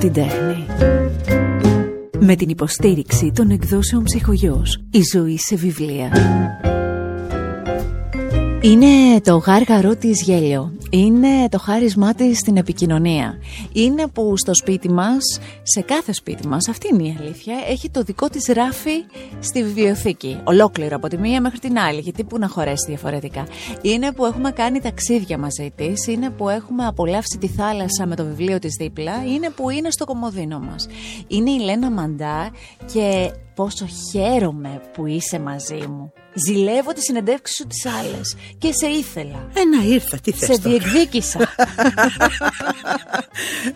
την τέχνη. Με την υποστήριξη των εκδόσεων ψυχογιός. Η ζωή σε βιβλία. Είναι το γάργαρό της γέλιο. Είναι το χάρισμά της στην επικοινωνία. Είναι που στο σπίτι μας, σε κάθε σπίτι μας, αυτή είναι η αλήθεια, έχει το δικό της ράφι στη βιβλιοθήκη. Ολόκληρο από τη μία μέχρι την άλλη, γιατί που να χωρέσει διαφορετικά. Είναι που έχουμε κάνει ταξίδια μαζί της, είναι που έχουμε απολαύσει τη θάλασσα με το βιβλίο της δίπλα, είναι που είναι στο κομμωδίνο μας. Είναι η Λένα Μαντά και πόσο χαίρομαι που είσαι μαζί μου. Ζηλεύω τη συνεντεύξη σου τις άλλες και σε ήθελα. Ένα ήρθα, τι θες Σε τώρα; διεκδίκησα.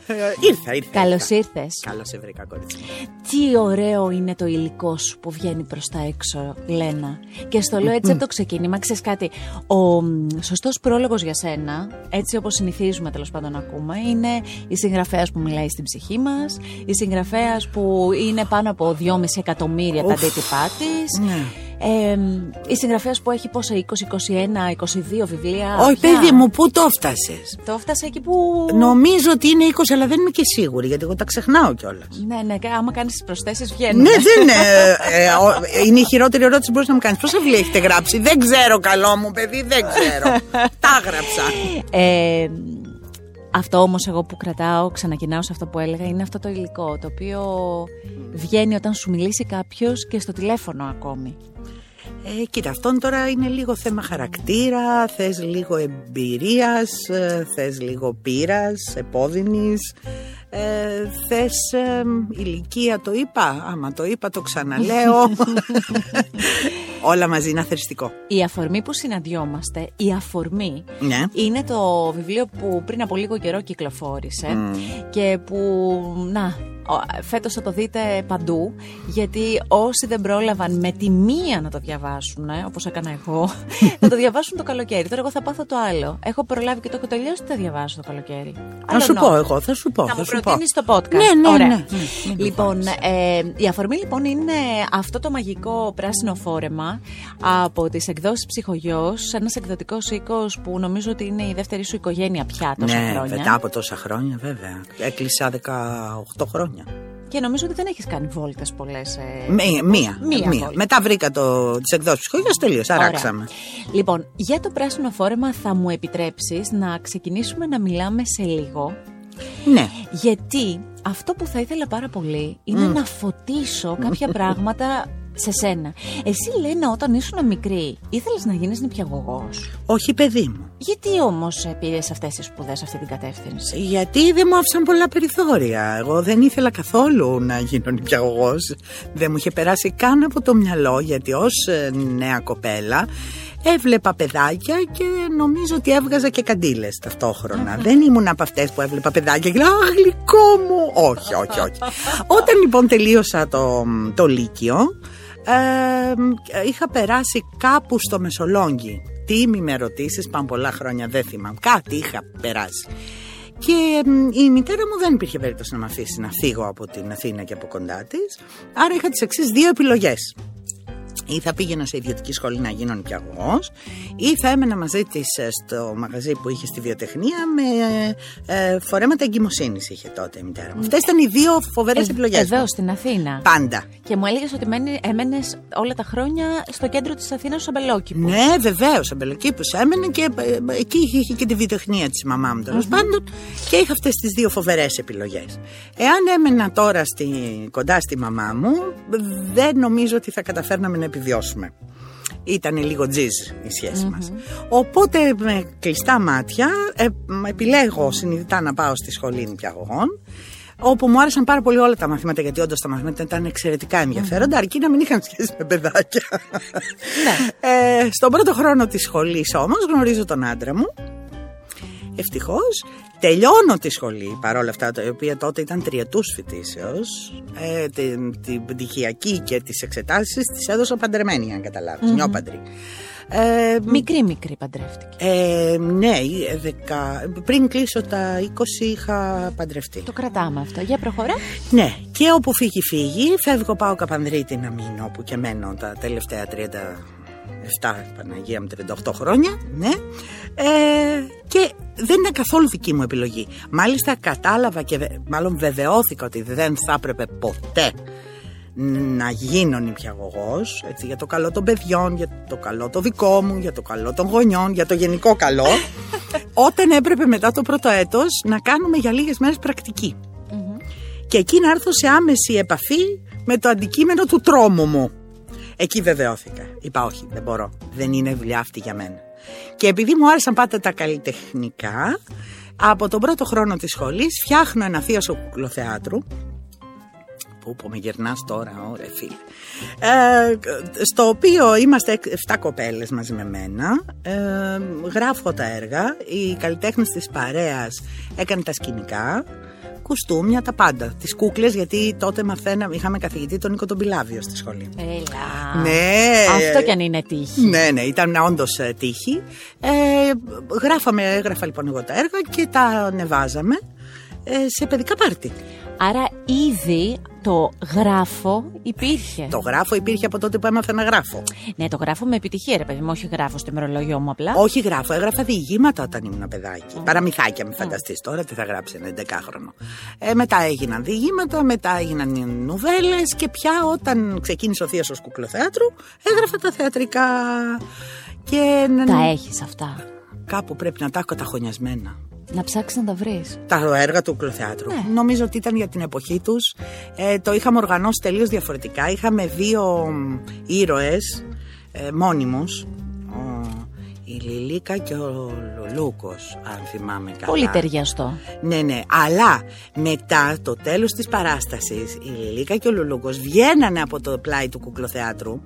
Ε, ήρθα, ήρθα. Καλώς ήρθα. ήρθες. Καλώς σε βρήκα, κορίτσι. μου. Τι ωραίο είναι το υλικό σου που βγαίνει προς τα έξω, Λένα. Και στο λέω έτσι από το ξεκίνημα. Ξέρεις κάτι, ο μ, σωστός πρόλογος για σένα, έτσι όπως συνηθίζουμε τέλος πάντων να ακούμε, είναι η συγγραφέας που μιλάει στην ψυχή μας, η συγγραφέας που είναι πάνω από 2,5 εκατομμύρια τα Ουφ. αντίτυπά της, Ναι. ε, η συγγραφέας που έχει πόσα, 20, 21, 22 βιβλία. Όχι, πια. παιδί μου, πού το φτάσες. Το έφτασε εκεί που... Νομίζω ότι είναι 20, αλλά δεν είμαι και σίγουρη, γιατί εγώ τα ξεχνάω κιόλας. Ναι, ναι, και άμα κάνεις τις προσθέσεις βγαίνουν. Ναι, δεν είναι. ε, ε, ο- είναι η χειρότερη ερώτηση που μπορείς να μου κάνεις. Πόσα βιβλία έχετε γράψει; Δεν ξέρω, καλό μου παιδί, δεν ξέρω. Τα γράψα. Ε, αυτό όμως εγώ που κρατάω, ξανακοινάω σε αυτό που έλεγα, είναι αυτό το υλικό το οποίο βγαίνει όταν σου μιλήσει κάποιος και στο τηλέφωνο ακόμη. Ε, κοίτα, αυτόν τώρα είναι λίγο θέμα χαρακτήρα, θες λίγο εμπειρίας, ε, θες λίγο πείρας, επώδυνης, ε, θες ε, ηλικία, το είπα, άμα το είπα το ξαναλέω. Όλα μαζί είναι αθρηστικό. Η αφορμή που συναντιόμαστε, η αφορμή, Ναι. είναι το βιβλίο που πριν από λίγο καιρό κυκλοφόρησε και που, να, ο- φέτος θα το δείτε παντού γιατί όσοι δεν πρόλαβαν με τη μία να το διαβάσουν, ε, όπως έκανα εγώ, να το διαβάσουν το καλοκαίρι. Τώρα εγώ θα πάθω το άλλο. Έχω προλάβει και το έχω τελειώσει, τι θα διαβάσω το καλοκαίρι. Θα σου Άλλο πω νο. εγώ, θα σου πω. Θα μου σου πω. προτείνεις το podcast. Ναι, ναι, Ωραία. ναι. Μην Λοιπόν, ε, η αφορμή λοιπόν είναι αυτό το μαγικό πράσινο φόρεμα από τις εκδόσεις Ψυχογειό. Ένας εκδοτικός οίκος που νομίζω ότι είναι η δεύτερη σου οικογένεια πια τόσα Ναι, χρόνια. μετά από τόσα χρόνια, βέβαια. Έκλεισα 18 χρόνια. Και νομίζω ότι δεν έχεις κάνει βόλτες πολλές. Ε... Μία, μία, Μία μία. βόλτα. Μετά βρήκα το, τις εκδόσεις ψυχολογίας, τελείωσα, Ωραία. αράξαμε. Λοιπόν, για το πράσινο φόρεμα θα μου επιτρέψεις να ξεκινήσουμε να μιλάμε σε λίγο Ναι. Γιατί αυτό που θα ήθελα πάρα πολύ είναι να φωτίσω κάποια πράγματα σε σένα. Εσύ λένε όταν ήσουν μικρή, ήθελες να γίνεις νηπιαγωγός; Όχι παιδί μου. Γιατί όμως πήρες αυτές τις σπουδές σε αυτή την κατεύθυνση; Γιατί δεν μου άφησαν πολλά περιθώρια. Εγώ δεν ήθελα καθόλου να γίνω νηπιαγωγός. Δεν μου είχε περάσει καν από το μυαλό γιατί ως ε, νέα κοπέλα έβλεπα παιδάκια και νομίζω ότι έβγαζα και καντήλες ταυτόχρονα. δεν ήμουν από αυτές που έβλεπα παιδάκια και λέω «Αχ, γλυκό μου». όχι, όχι, όχι. Όταν λοιπόν τελείωσα το, το Λύκειο, ε, είχα περάσει κάπου στο Μεσολόγγι. Τι μη με ρωτήσεις, πάνε πολλά χρόνια, δεν θυμάμαι. Κάτι είχα περάσει. Και μ, η μητέρα μου δεν υπήρχε περίπτωση να με αφήσει να φύγω από την Αθήνα και από κοντά της. Άρα είχα τις εξής δύο επιλογές. Ή θα πήγαινα σε ιδιωτική σχολή να γίνω νηπιαγωγό, ή θα έμενα μαζί της στο μαγαζί που είχε στη βιοτεχνία με ε, φορέματα εγκυμοσύνης είχε τότε η μητέρα μου. Αυτές ήταν οι δύο φοβερές επιλογές. Εδώ στην Αθήνα. Πάντα. Και μου έλεγες ότι έμενες όλα τα χρόνια στο κέντρο της Αθήνας, στο Αμπελόκηπο. Ναι, βεβαίως. Αμπελοκήπου έμενε και ε, εκεί είχε και τη βιοτεχνία της μαμά μου τέλος πάντων και είχα αυτές τις δύο φοβερές επιλογές. Εάν έμενα τώρα στη, κοντά στη μαμά μου, δεν νομίζω ότι θα καταφέρναμε να επιβιώσουμε. Ήταν λίγο τζιζ η σχέση μας. Οπότε με κλειστά μάτια ε, επιλέγω συνειδητά να πάω στη σχολή νηπιαγωγών όπου μου άρεσαν πάρα πολύ όλα τα μαθήματα γιατί όντως τα μαθήματα ήταν εξαιρετικά ενδιαφέροντα αρκεί να μην είχαν σχέση με παιδάκια. ε, στον πρώτο χρόνο της σχολής όμως γνωρίζω τον άντρα μου Ευτυχώς. Τελειώνω τη σχολή παρόλα αυτά, η οποία τότε ήταν τριετούς φοιτήσεως. Ε, την, την πτυχιακή και τις εξετάσεις τις έδωσα παντρεμένη, αν καταλάβεις. Νιόπαντρη. Ε, Μικρή, μικρή παντρεύτηκε. ε, ναι, ε, δεκα... πριν κλείσω τα 20 είχα παντρευτεί. Το κρατάμε αυτό. Για προχωρά. Ναι, και όπου φύγει, φύγει. Φεύγω, πάω Καπανδρίτη να μείνω, όπου και μένω τα τελευταία 37, Παναγία μου, 38 χρόνια. Ναι. Ε, και δεν είναι καθόλου δική μου επιλογή. Μάλιστα κατάλαβα και μάλλον βεβαιώθηκα ότι δεν θα έπρεπε ποτέ να γίνω νηπιαγωγός έτσι, για το καλό των παιδιών, για το καλό το δικό μου, για το καλό των γονιών, για το γενικό καλό όταν έπρεπε μετά το πρώτο έτος να κάνουμε για λίγες μέρες και εκεί να έρθω σε άμεση επαφή με το αντικείμενο του τρόμου μου εκεί βεβαιώθηκα είπα όχι δεν μπορώ, δεν είναι δουλειά αυτή για μένα και επειδή μου άρεσαν πάντα τα καλλιτεχνικά από τον πρώτο χρόνο της σχολής φτιάχνω ένα θείο κουκλοθεάτρου που, που με γυρνάς τώρα, ωραία φίλε. Ε, στο οποίο είμαστε 7 κοπέλες μαζί με μένα. Ε, γράφω τα έργα. Οι καλλιτέχνες της παρέας έκανε τα σκηνικά. Κουστούμια, τα πάντα. Τις κούκλες, γιατί τότε μαθαίναμε, είχαμε καθηγητή τον Νίκο τον Πιλάβιο στη σχολή. Έλα. Ναι. Αυτό κι αν είναι τύχη. Ναι, ναι, ήταν όντως τύχη. Ε, γράφαμε, έγραφα λοιπόν εγώ τα έργα και τα ανεβάζαμε ε, σε παιδικά πάρτι. Άρα ήδη το γράφω υπήρχε. Το γράφω υπήρχε από τότε που έμαθα να γράφω. Ναι, το γράφω με επιτυχία, ρε παιδί μου. Όχι γράφω στο ημερολόγιο μου απλά. Όχι γράφω, έγραφα διηγήματα όταν ήμουν παιδάκι. Mm. Παραμυθάκια, με φανταστείς τώρα τι θα γράψει ένα 11χρονο. Ε, μετά έγιναν διηγήματα, μετά έγιναν νουβέλες και πια όταν ξεκίνησε ο Θείος ως κουκλοθέατρου, έγραφα τα θεατρικά. Και... Τα έχεις αυτά. Κάπου πρέπει να τα έχω καταχωνιασμένα. Να ψάξεις να τα βρεις. Τα έργα του Κλωθεάτρου. Ναι. Νομίζω ότι ήταν για την εποχή τους. Ε, το είχαμε οργανώσει τελείως διαφορετικά. Είχαμε δύο ήρωες ε, μόνιμους. Η Λιλίκα και ο Λουλούκος, αν θυμάμαι καλά. Πολύ ταιριαστό. Ναι, ναι. Αλλά μετά το τέλος της παράστασης, η Λιλίκα και ο Λουλούκος βγαίνανε από το πλάι του κουκλοθεάτρου,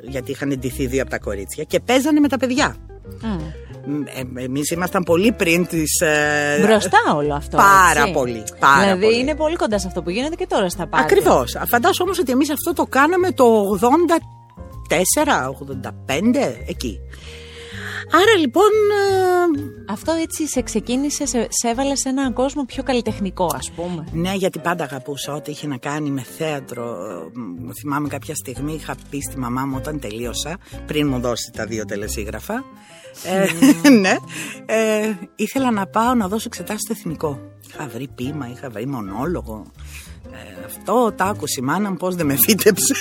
γιατί είχαν εντυθεί δύο από τα κορίτσια, και παίζανε με τα παιδιά. Mm. Ε, Εμείς ήμασταν πολύ πριν τη. Ε, Μπροστά όλο αυτό. Πάρα έτσι. πολύ. Πάρα δηλαδή πολύ. είναι πολύ κοντά σε αυτό που γίνεται και τώρα στα πάντα. Ακριβώς. Φαντάζομαι όμως ότι εμείς αυτό το κάναμε το 84, 85, εκεί. Άρα λοιπόν. Ε, αυτό έτσι σε ξεκίνησε, σε, σε έβαλε σε έναν κόσμο πιο καλλιτεχνικό, ας πούμε. Ναι, γιατί πάντα αγαπούσα ό,τι είχε να κάνει με θέατρο. Θυμάμαι κάποια στιγμή είχα πει στη μαμά μου όταν τελείωσα, πριν μου δώσει τα δύο τελεσίγραφα, ε, ναι. Ε, ήθελα να πάω να δώσω εξετάσεις στο εθνικό. Είχα βρει πείμα, είχα βρει μονόλογο. Ε, αυτό τα άκουσε η μάνα μου πώς δεν με φύτεψε.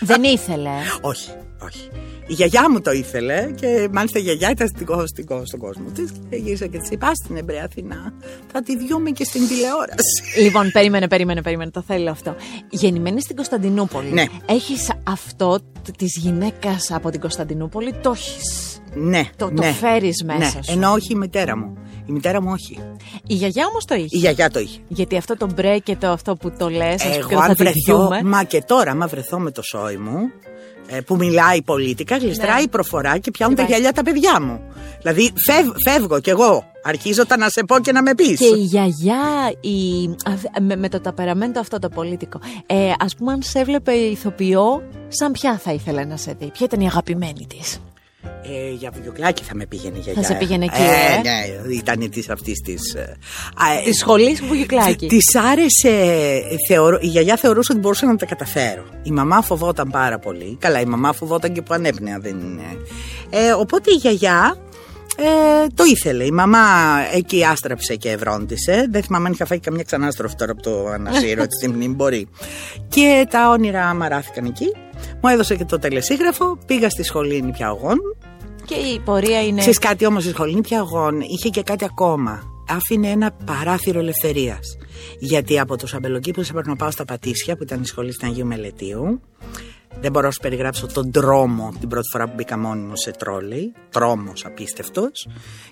Δεν ήθελε. όχι, όχι. Η γιαγιά μου το ήθελε και μάλιστα η γιαγιά ήταν στην, στην, στον κόσμο της και γύρισα και της είπα στην Εμπρέα Αθηνά. Θα τη διούμε και στην τηλεόραση. Λοιπόν, περίμενε, περίμενε, περίμενε. Το θέλω αυτό. Γεννημένη στην Κωνσταντινούπολη. Ναι. Έχεις αυτό της γυναίκας από την Κωνσταντινούπολη, το έχεις; Ναι. Το, ναι, το φέρει μέσα ναι. σου. Ενώ όχι η μητέρα μου. Η μητέρα μου όχι. Η γιαγιά όμως το είχε. Η γιαγιά το είχε. Γιατί αυτό το μπρε και το αυτό που το λες, Εγώ αν βρεθώ, μα και τώρα, άμα βρεθώ με το σόι μου, ε, που μιλάει πολίτικα, γλιστράει ναι. προφορά και πιάνουν τα γυαλιά τα παιδιά μου. Δηλαδή φεύ, φεύγω κι εγώ. Αρχίζω τα να σε πω και να με πεις. Και η γιαγιά, η, με, με, το ταπεραμέντο αυτό το πολίτικο, ε, ας πούμε, αν σε έβλεπε ηθοποιό, σαν ποια θα ήθελε να σε δει, ποια ήταν η αγαπημένη της; Ε, για βιοκλάκι θα με πήγαινε για Θα σε πήγαινε εκεί, ε, ε. Ναι, ήταν της αυτής της. Της σχολής Βουγιουκλάκη. Της άρεσε. Θεωρώ, η γιαγιά θεωρούσε ότι μπορούσα να τα καταφέρω. Η μαμά φοβόταν πάρα πολύ. Καλά, η μαμά φοβόταν και που ανέπνεα δεν είναι. Ε, οπότε η γιαγιά ε, το ήθελε. Η μαμά εκεί άστραψε και ευρόντισε. Δεν θυμάμαι αν είχα φάει καμιά ξανάστροφη τώρα από το ανασύρο, έτσι στην μνήμη μπορεί. Και τα όνειρα μαράθηκαν εκεί. Μου έδωσε και το τελεσίγραφο. Πήγα στη σχολή νηπιαγωγών. Και η πορεία είναι. Ξέρεις κάτι όμως, η σχολή νηπιαγωγών είχε και κάτι ακόμα. Άφηνε ένα παράθυρο ελευθερίας. Γιατί από του αμπελοκήπου έπρεπε να πάω στα Πατήσια, που ήταν η σχολή στην Αγίου Μελετίου. Δεν μπορώ να σου περιγράψω τον τρόμο την πρώτη φορά που μπήκα μόνη μου σε τρόλεϊ. Τρόμος απίστευτος.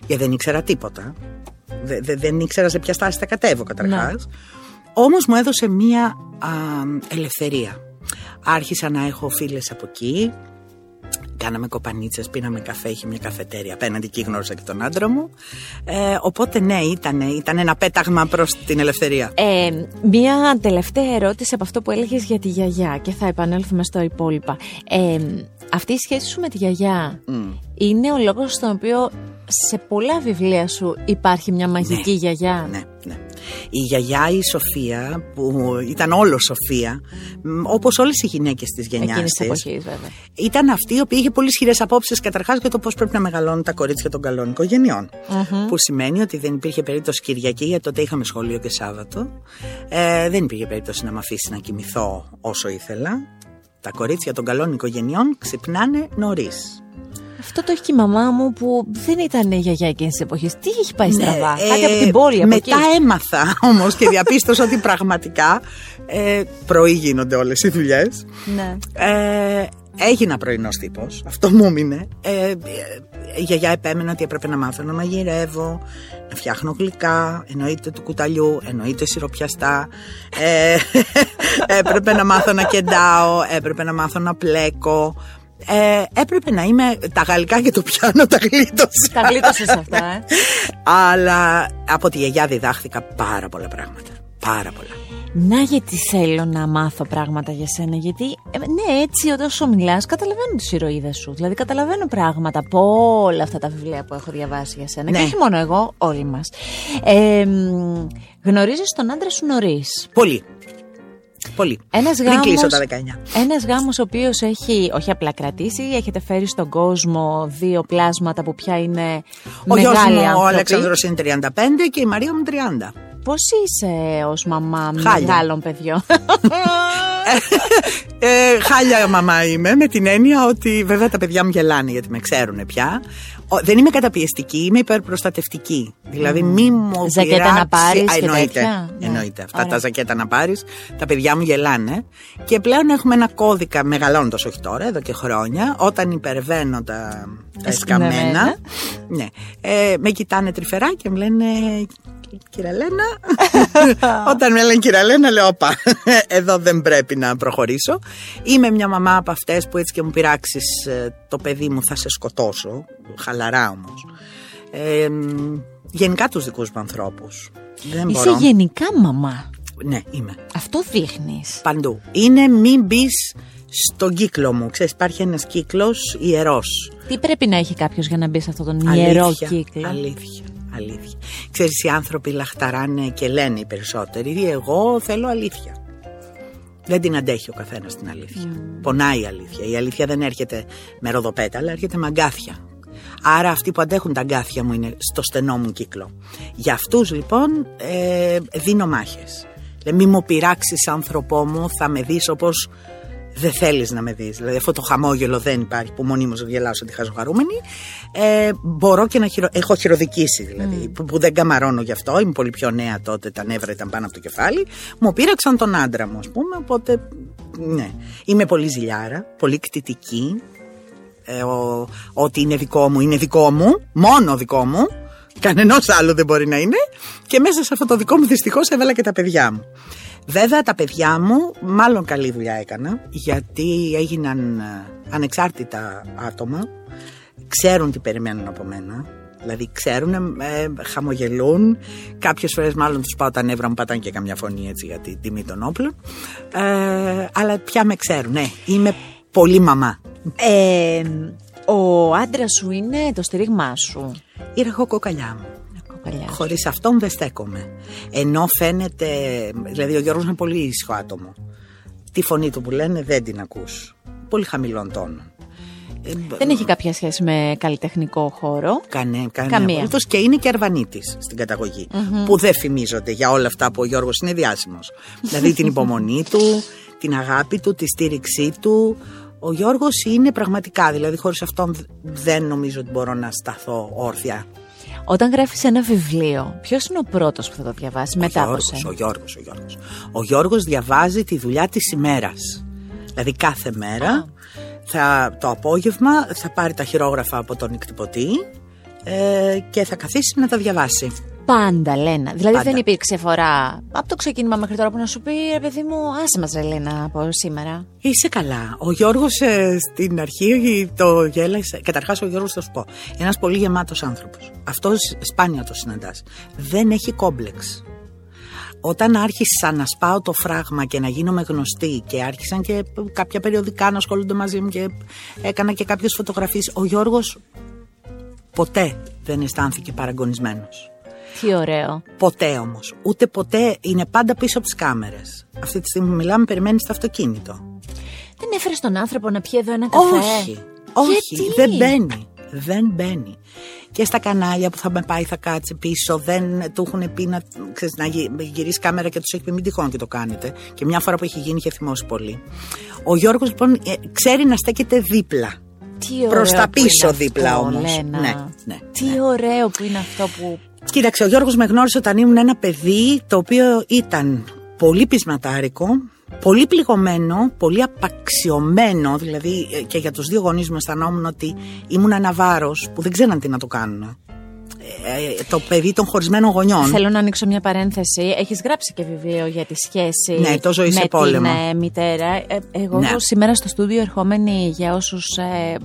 Γιατί δεν ήξερα τίποτα. Δε, δε, δεν ήξερα σε ποια στάση θα κατέβω καταρχάς. Όμως μου έδωσε μία α, ελευθερία. Άρχισα να έχω φίλες από εκεί. Κάναμε κοπανίτσες, πίναμε καφέ, είχε μια καφετέρια απέναντι εκεί γνώρισα και τον άντρα μου. Ε, οπότε ναι, ήταν, ήταν ένα πέταγμα προς την ελευθερία. Ε, μια τελευταία ερώτηση από αυτό που έλεγες για τη γιαγιά και θα επανέλθουμε στο υπόλοιπα. Ε, αυτή η σχέση σου με τη γιαγιά Mm. είναι ο λόγος στον οποίο σε πολλά βιβλία σου υπάρχει μια μαγική Ναι. γιαγιά; Ναι, ναι. Η γιαγιά η Σοφία, που ήταν όλο Σοφία, όπως όλες οι γυναίκες της γενιάς της. Ήταν αυτή η οποία είχε πολύ ισχυρές απόψεις καταρχάς για το πώς πρέπει να μεγαλώνουν τα κορίτσια των καλών οικογενειών. Που σημαίνει ότι δεν υπήρχε περίπτωση Κυριακή, γιατί τότε είχαμε σχολείο και Σάββατο. Ε, δεν υπήρχε περίπτωση να με αφήσει να κοιμηθώ όσο ήθελα. Τα κορίτσια των καλών οικογενειών ξυπνάνε νωρίς. Αυτό το έχει και η μαμά μου που δεν ήταν γιαγιά εκείνης της εποχής. Τι έχει πάει ναι, στραβά, ε, κάτι από την πόλη. Από μετά εκεί. έμαθα όμως και διαπίστωσα ότι πραγματικά ε, πρωί γίνονται όλες οι δουλειές. Ναι. Ε, έγινα πρωινός τύπος. Αυτό μου έμεινε. Ε, η γιαγιά επέμενε ότι έπρεπε να μάθω να μαγειρεύω, να φτιάχνω γλυκά, εννοείται του κουταλιού, εννοείται σιροπιαστά. Ε, έπρεπε να μάθω να κεντάω, έπρεπε να μάθω να πλέκω. Ε, έπρεπε να είμαι τα γαλλικά και το πιάνο τα γλίτωσα. Τα γλίτωσες αυτά, ε. Αλλά από τη γιαγιά διδάχθηκα πάρα πολλά πράγματα. Πάρα πολλά. Να γιατί θέλω να μάθω πράγματα για σένα Γιατί ε, ναι έτσι όσο μιλάς καταλαβαίνω τις ηρωίδες σου Δηλαδή καταλαβαίνω πράγματα από όλα αυτά τα βιβλία που έχω διαβάσει για σένα ναι. Και όχι μόνο εγώ όλοι μας ε, Γνωρίζεις τον άντρα σου νωρίς; Πολύ Πολύ. Ένας Πριν κλείσω τα 19. Ένας γάμος ο οποίος έχει, όχι απλά κρατήσει, έχετε φέρει στον κόσμο δύο πλάσματα που πια είναι ο μεγάλοι μου, άνθρωποι. Ο Αλέξανδρος είναι 35 και η Μαρία μου 30. Πώς είσαι ως μαμά μεγάλων παιδιών; ε, χάλια μαμά είμαι με την έννοια ότι βέβαια τα παιδιά μου γελάνε γιατί με ξέρουν πια δεν είμαι καταπιεστική, είμαι υπερπροστατευτική. Δηλαδή, μη μου Ζακέτα να πάρεις. Εννοείται. Ναι. εννοείται. Αυτά τα ζακέτα να πάρεις. Τα παιδιά μου γελάνε. Και πλέον έχουμε ένα κώδικα μεγαλώντα, όχι τώρα, εδώ και χρόνια. Όταν υπερβαίνω τα, τα εσκαμμένα. Ναι. Ε, με κοιτάνε τρυφερά και μου λένε Κυραλένα. Όταν με λένε Κυραλένα, λέω: Όπα, εδώ δεν πρέπει να προχωρήσω. Είμαι μια μαμά από αυτές που έτσι και μου πειράξεις ε, το παιδί μου, θα σε σκοτώσω. Χαλαρά όμως. Ε, γενικά τους δικούς μου ανθρώπους. Είσαι γενικά μαμά. Ναι, είμαι. Αυτό δείχνεις. Παντού. Είναι μην μπεις στον κύκλο μου. Ξέρεις, υπάρχει ένας κύκλος ιερός. Τι πρέπει να έχει κάποιος για να μπει σε αυτόν τον ιερό κύκλο; Αλήθεια αλήθεια. Ξέρεις οι άνθρωποι λαχταράνε και λένε οι περισσότεροι εγώ θέλω αλήθεια. Δεν την αντέχει ο καθένας την αλήθεια. Mm. Πονάει η αλήθεια. Η αλήθεια δεν έρχεται με ροδοπέτα, αλλά έρχεται με αγκάθια. Άρα αυτοί που αντέχουν τα αγκάθια μου είναι στο στενό μου κύκλο. Για αυτούς λοιπόν ε, δίνω μάχες. Δηλαδή μη μου πειράξεις άνθρωπό μου, θα με δεις όπως δεν θέλεις να με δεις. Δηλαδή, αυτό το χαμόγελο δεν υπάρχει που μονίμως γελάω σαν τη χαζοχαρούμενη. Ε, μπορώ και να χειρο... Έχω χειροδικήσει δηλαδή, που, που, δεν καμαρώνω γι' αυτό. Είμαι πολύ πιο νέα τότε, τα νεύρα ήταν πάνω από το κεφάλι. Μου πήραξαν τον άντρα μου, ας πούμε. Οπότε, ναι. Είμαι πολύ ζηλιάρα, πολύ κτητική. Ε, ο, ό,τι είναι δικό μου είναι δικό μου, μόνο δικό μου. Κανενός άλλο δεν μπορεί να είναι. Και μέσα σε αυτό το δικό μου δυστυχώς έβαλα και τα παιδιά μου. Βέβαια τα παιδιά μου μάλλον καλή δουλειά έκανα γιατί έγιναν ε, ανεξάρτητα άτομα, ξέρουν τι περιμένουν από μένα. Δηλαδή ξέρουν, ε, χαμογελούν. Κάποιες φορές μάλλον τους πάω τα νεύρα μου, πατάνε και καμιά φωνή έτσι για την τιμή των όπλων. Ε, αλλά πια με ξέρουν, ναι. Είμαι πολύ μαμά. Ε, ο άντρας σου είναι το στηρίγμά σου; Η ραχοκοκαλιά μου. Χωρίς αυτόν δεν στέκομαι. Ενώ φαίνεται, δηλαδή ο Γιώργος είναι πολύ ήσυχο άτομο. Τη φωνή του που λένε δεν την ακούς. Πολύ χαμηλών τόνων. Ε, δεν έχει κάποια σχέση με καλλιτεχνικό χώρο. Κανέ, καμία. και είναι και αρβανίτης στην καταγωγη Που δεν φημίζονται για όλα αυτά που ο Γιώργος είναι διάσημος. δηλαδή την υπομονή του, την αγάπη του, τη στήριξή του. Ο Γιώργος είναι πραγματικά, δηλαδή χωρίς αυτόν δεν νομίζω ότι μπορώ να σταθώ όρθια όταν γράφεις ένα βιβλίο, ποιος είναι ο πρώτος που θα το διαβάσει μετά από σένα. Ο Γιώργος, ο Γιώργος. Ο Γιώργος διαβάζει τη δουλειά της ημέρας. Δηλαδή κάθε μέρα, θα, το απόγευμα θα πάρει τα χειρόγραφα από τον εκτυπωτή ε, και θα καθίσει να τα διαβάσει. Πάντα, Λένα. Δηλαδή δεν υπήρξε φορά από το ξεκίνημα μέχρι τώρα που να σου πει ρε παιδί μου, άσε μας, Λένα, από σήμερα. Είσαι καλά. Ο Γιώργος ε, στην αρχή το γέλασε. Καταρχάς, ο Γιώργος θα σου πω. Ένας πολύ γεμάτος άνθρωπος. Αυτός σπάνια το συναντάς. Δεν έχει κόμπλεξ. Όταν άρχισα να σπάω το φράγμα και να γίνομαι γνωστή και άρχισαν και κάποια περιοδικά να ασχολούνται μαζί μου και έκανα και κάποιες φωτογραφίες, ο Γιώργος ποτέ δεν αισθάνθηκε παραγωνισμένος. Τι ωραίο. Ποτέ όμως. Ούτε ποτέ είναι πάντα πίσω από τις κάμερες. Αυτή τη στιγμή που μιλάμε, περιμένεις το αυτοκίνητο. Δεν έφερες τον άνθρωπο να πιει εδώ ένα καφέ; Όχι. Όχι. Γιατί; Δεν μπαίνει. Δεν μπαίνει. Και στα κανάλια που θα με πάει, θα κάτσει πίσω. Δεν του έχουν πει να, ξέρεις, να γυ- γυρίσει κάμερα και τους έχει πει μην τυχόν και το κάνετε. Και μια φορά που έχει γίνει είχε θυμώσει πολύ. Ο Γιώργος λοιπόν ε, ξέρει να στέκεται δίπλα. Τι ωραίο Προς τα που πίσω είναι δίπλα αυτό, όμως. Λένα. Ναι, ναι, Τι ναι. ωραίο που είναι αυτό που. Κοίταξε, ο Γιώργος με γνώρισε όταν ήμουν ένα παιδί το οποίο ήταν πολύ πεισματάρικο, πολύ πληγωμένο, πολύ απαξιωμένο, δηλαδή ε, και για τους δύο γονείς μου αισθανόμουν ότι ήμουν ένα βάρος που δεν ξέραν τι να το κάνουν. Ε, το παιδί των χωρισμένων γονιών. Θέλω να ανοίξω μια παρένθεση. Έχεις γράψει και βιβλίο για τη σχέση Ναι, το ζωή με σε πόλεμο. την ε, μητέρα. Ε, εγώ Ναι. σήμερα στο στούντιο ερχόμενη για όσους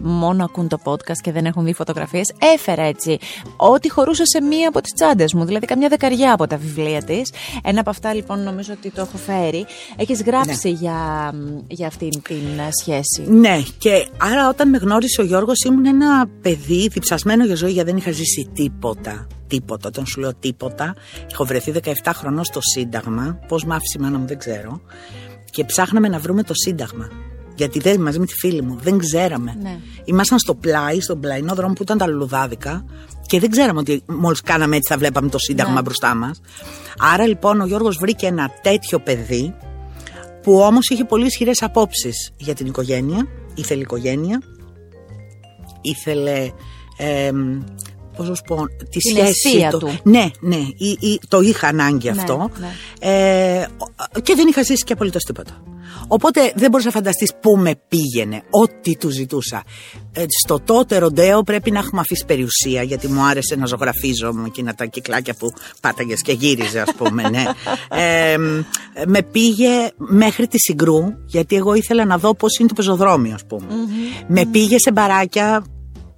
μόνο ακούν το podcast και δεν έχουν δει φωτογραφίες, έφερα έτσι ό,τι χωρούσε σε μία από τις τσάντες μου. Δηλαδή καμιά δεκαριά από τα βιβλία της. Ένα από αυτά λοιπόν νομίζω ότι το έχω φέρει. Έχεις γράψει Ναι. για, για αυτήν την ε, σχέση. Ναι, και άρα όταν με γνώρισε ο Γιώργος ήμουν ένα παιδί διψασμένο για ζωή γιατί δεν είχα ζήσει τίποτα. Τίποτα. Όταν σου λέω τίποτα, έχω βρεθεί 17 χρονών στο Σύνταγμα. Πώς μ' άφησε η μάνα μου, δεν ξέρω. Και ψάχναμε να βρούμε το Σύνταγμα. Γιατί δεν, μαζί με τη φίλη μου, δεν ξέραμε. Ναι. Ήμασταν στο πλάι, στον πλαϊνό δρόμο που ήταν τα λουλουδάδικα και δεν ξέραμε ότι μόλις κάναμε έτσι θα βλέπαμε το Σύνταγμα Ναι. μπροστά μας. Άρα λοιπόν ο Γιώργος βρήκε ένα τέτοιο παιδί που όμως είχε πολύ ισχυρές απόψεις για την οικογένεια, ήθελε οικογένεια, ήθελε, ε, πώς να σου πω, τη Την σχέση αιστεία του. του. Ναι, ναι, ή- ή- το είχα ανάγκη Ναι, αυτό ναι. Ε, ο- και δεν είχα ζήσει και απολύτως τίποτα. Οπότε δεν μπορείς να φανταστείς πού με πήγαινε, ό,τι του ζητούσα. Ε, στο τότε ροντέο πρέπει να έχουμε αφήσει περιουσία, γιατί μου άρεσε να ζωγραφίζω με εκείνα τα κυκλάκια που πάταγες και γύριζε, ας πούμε, ναι. Ε, με πήγε μέχρι τη Συγκρού, γιατί εγώ ήθελα να δω πώς είναι το πεζοδρόμιο, ας πούμε. Με πήγε σε μπαράκια,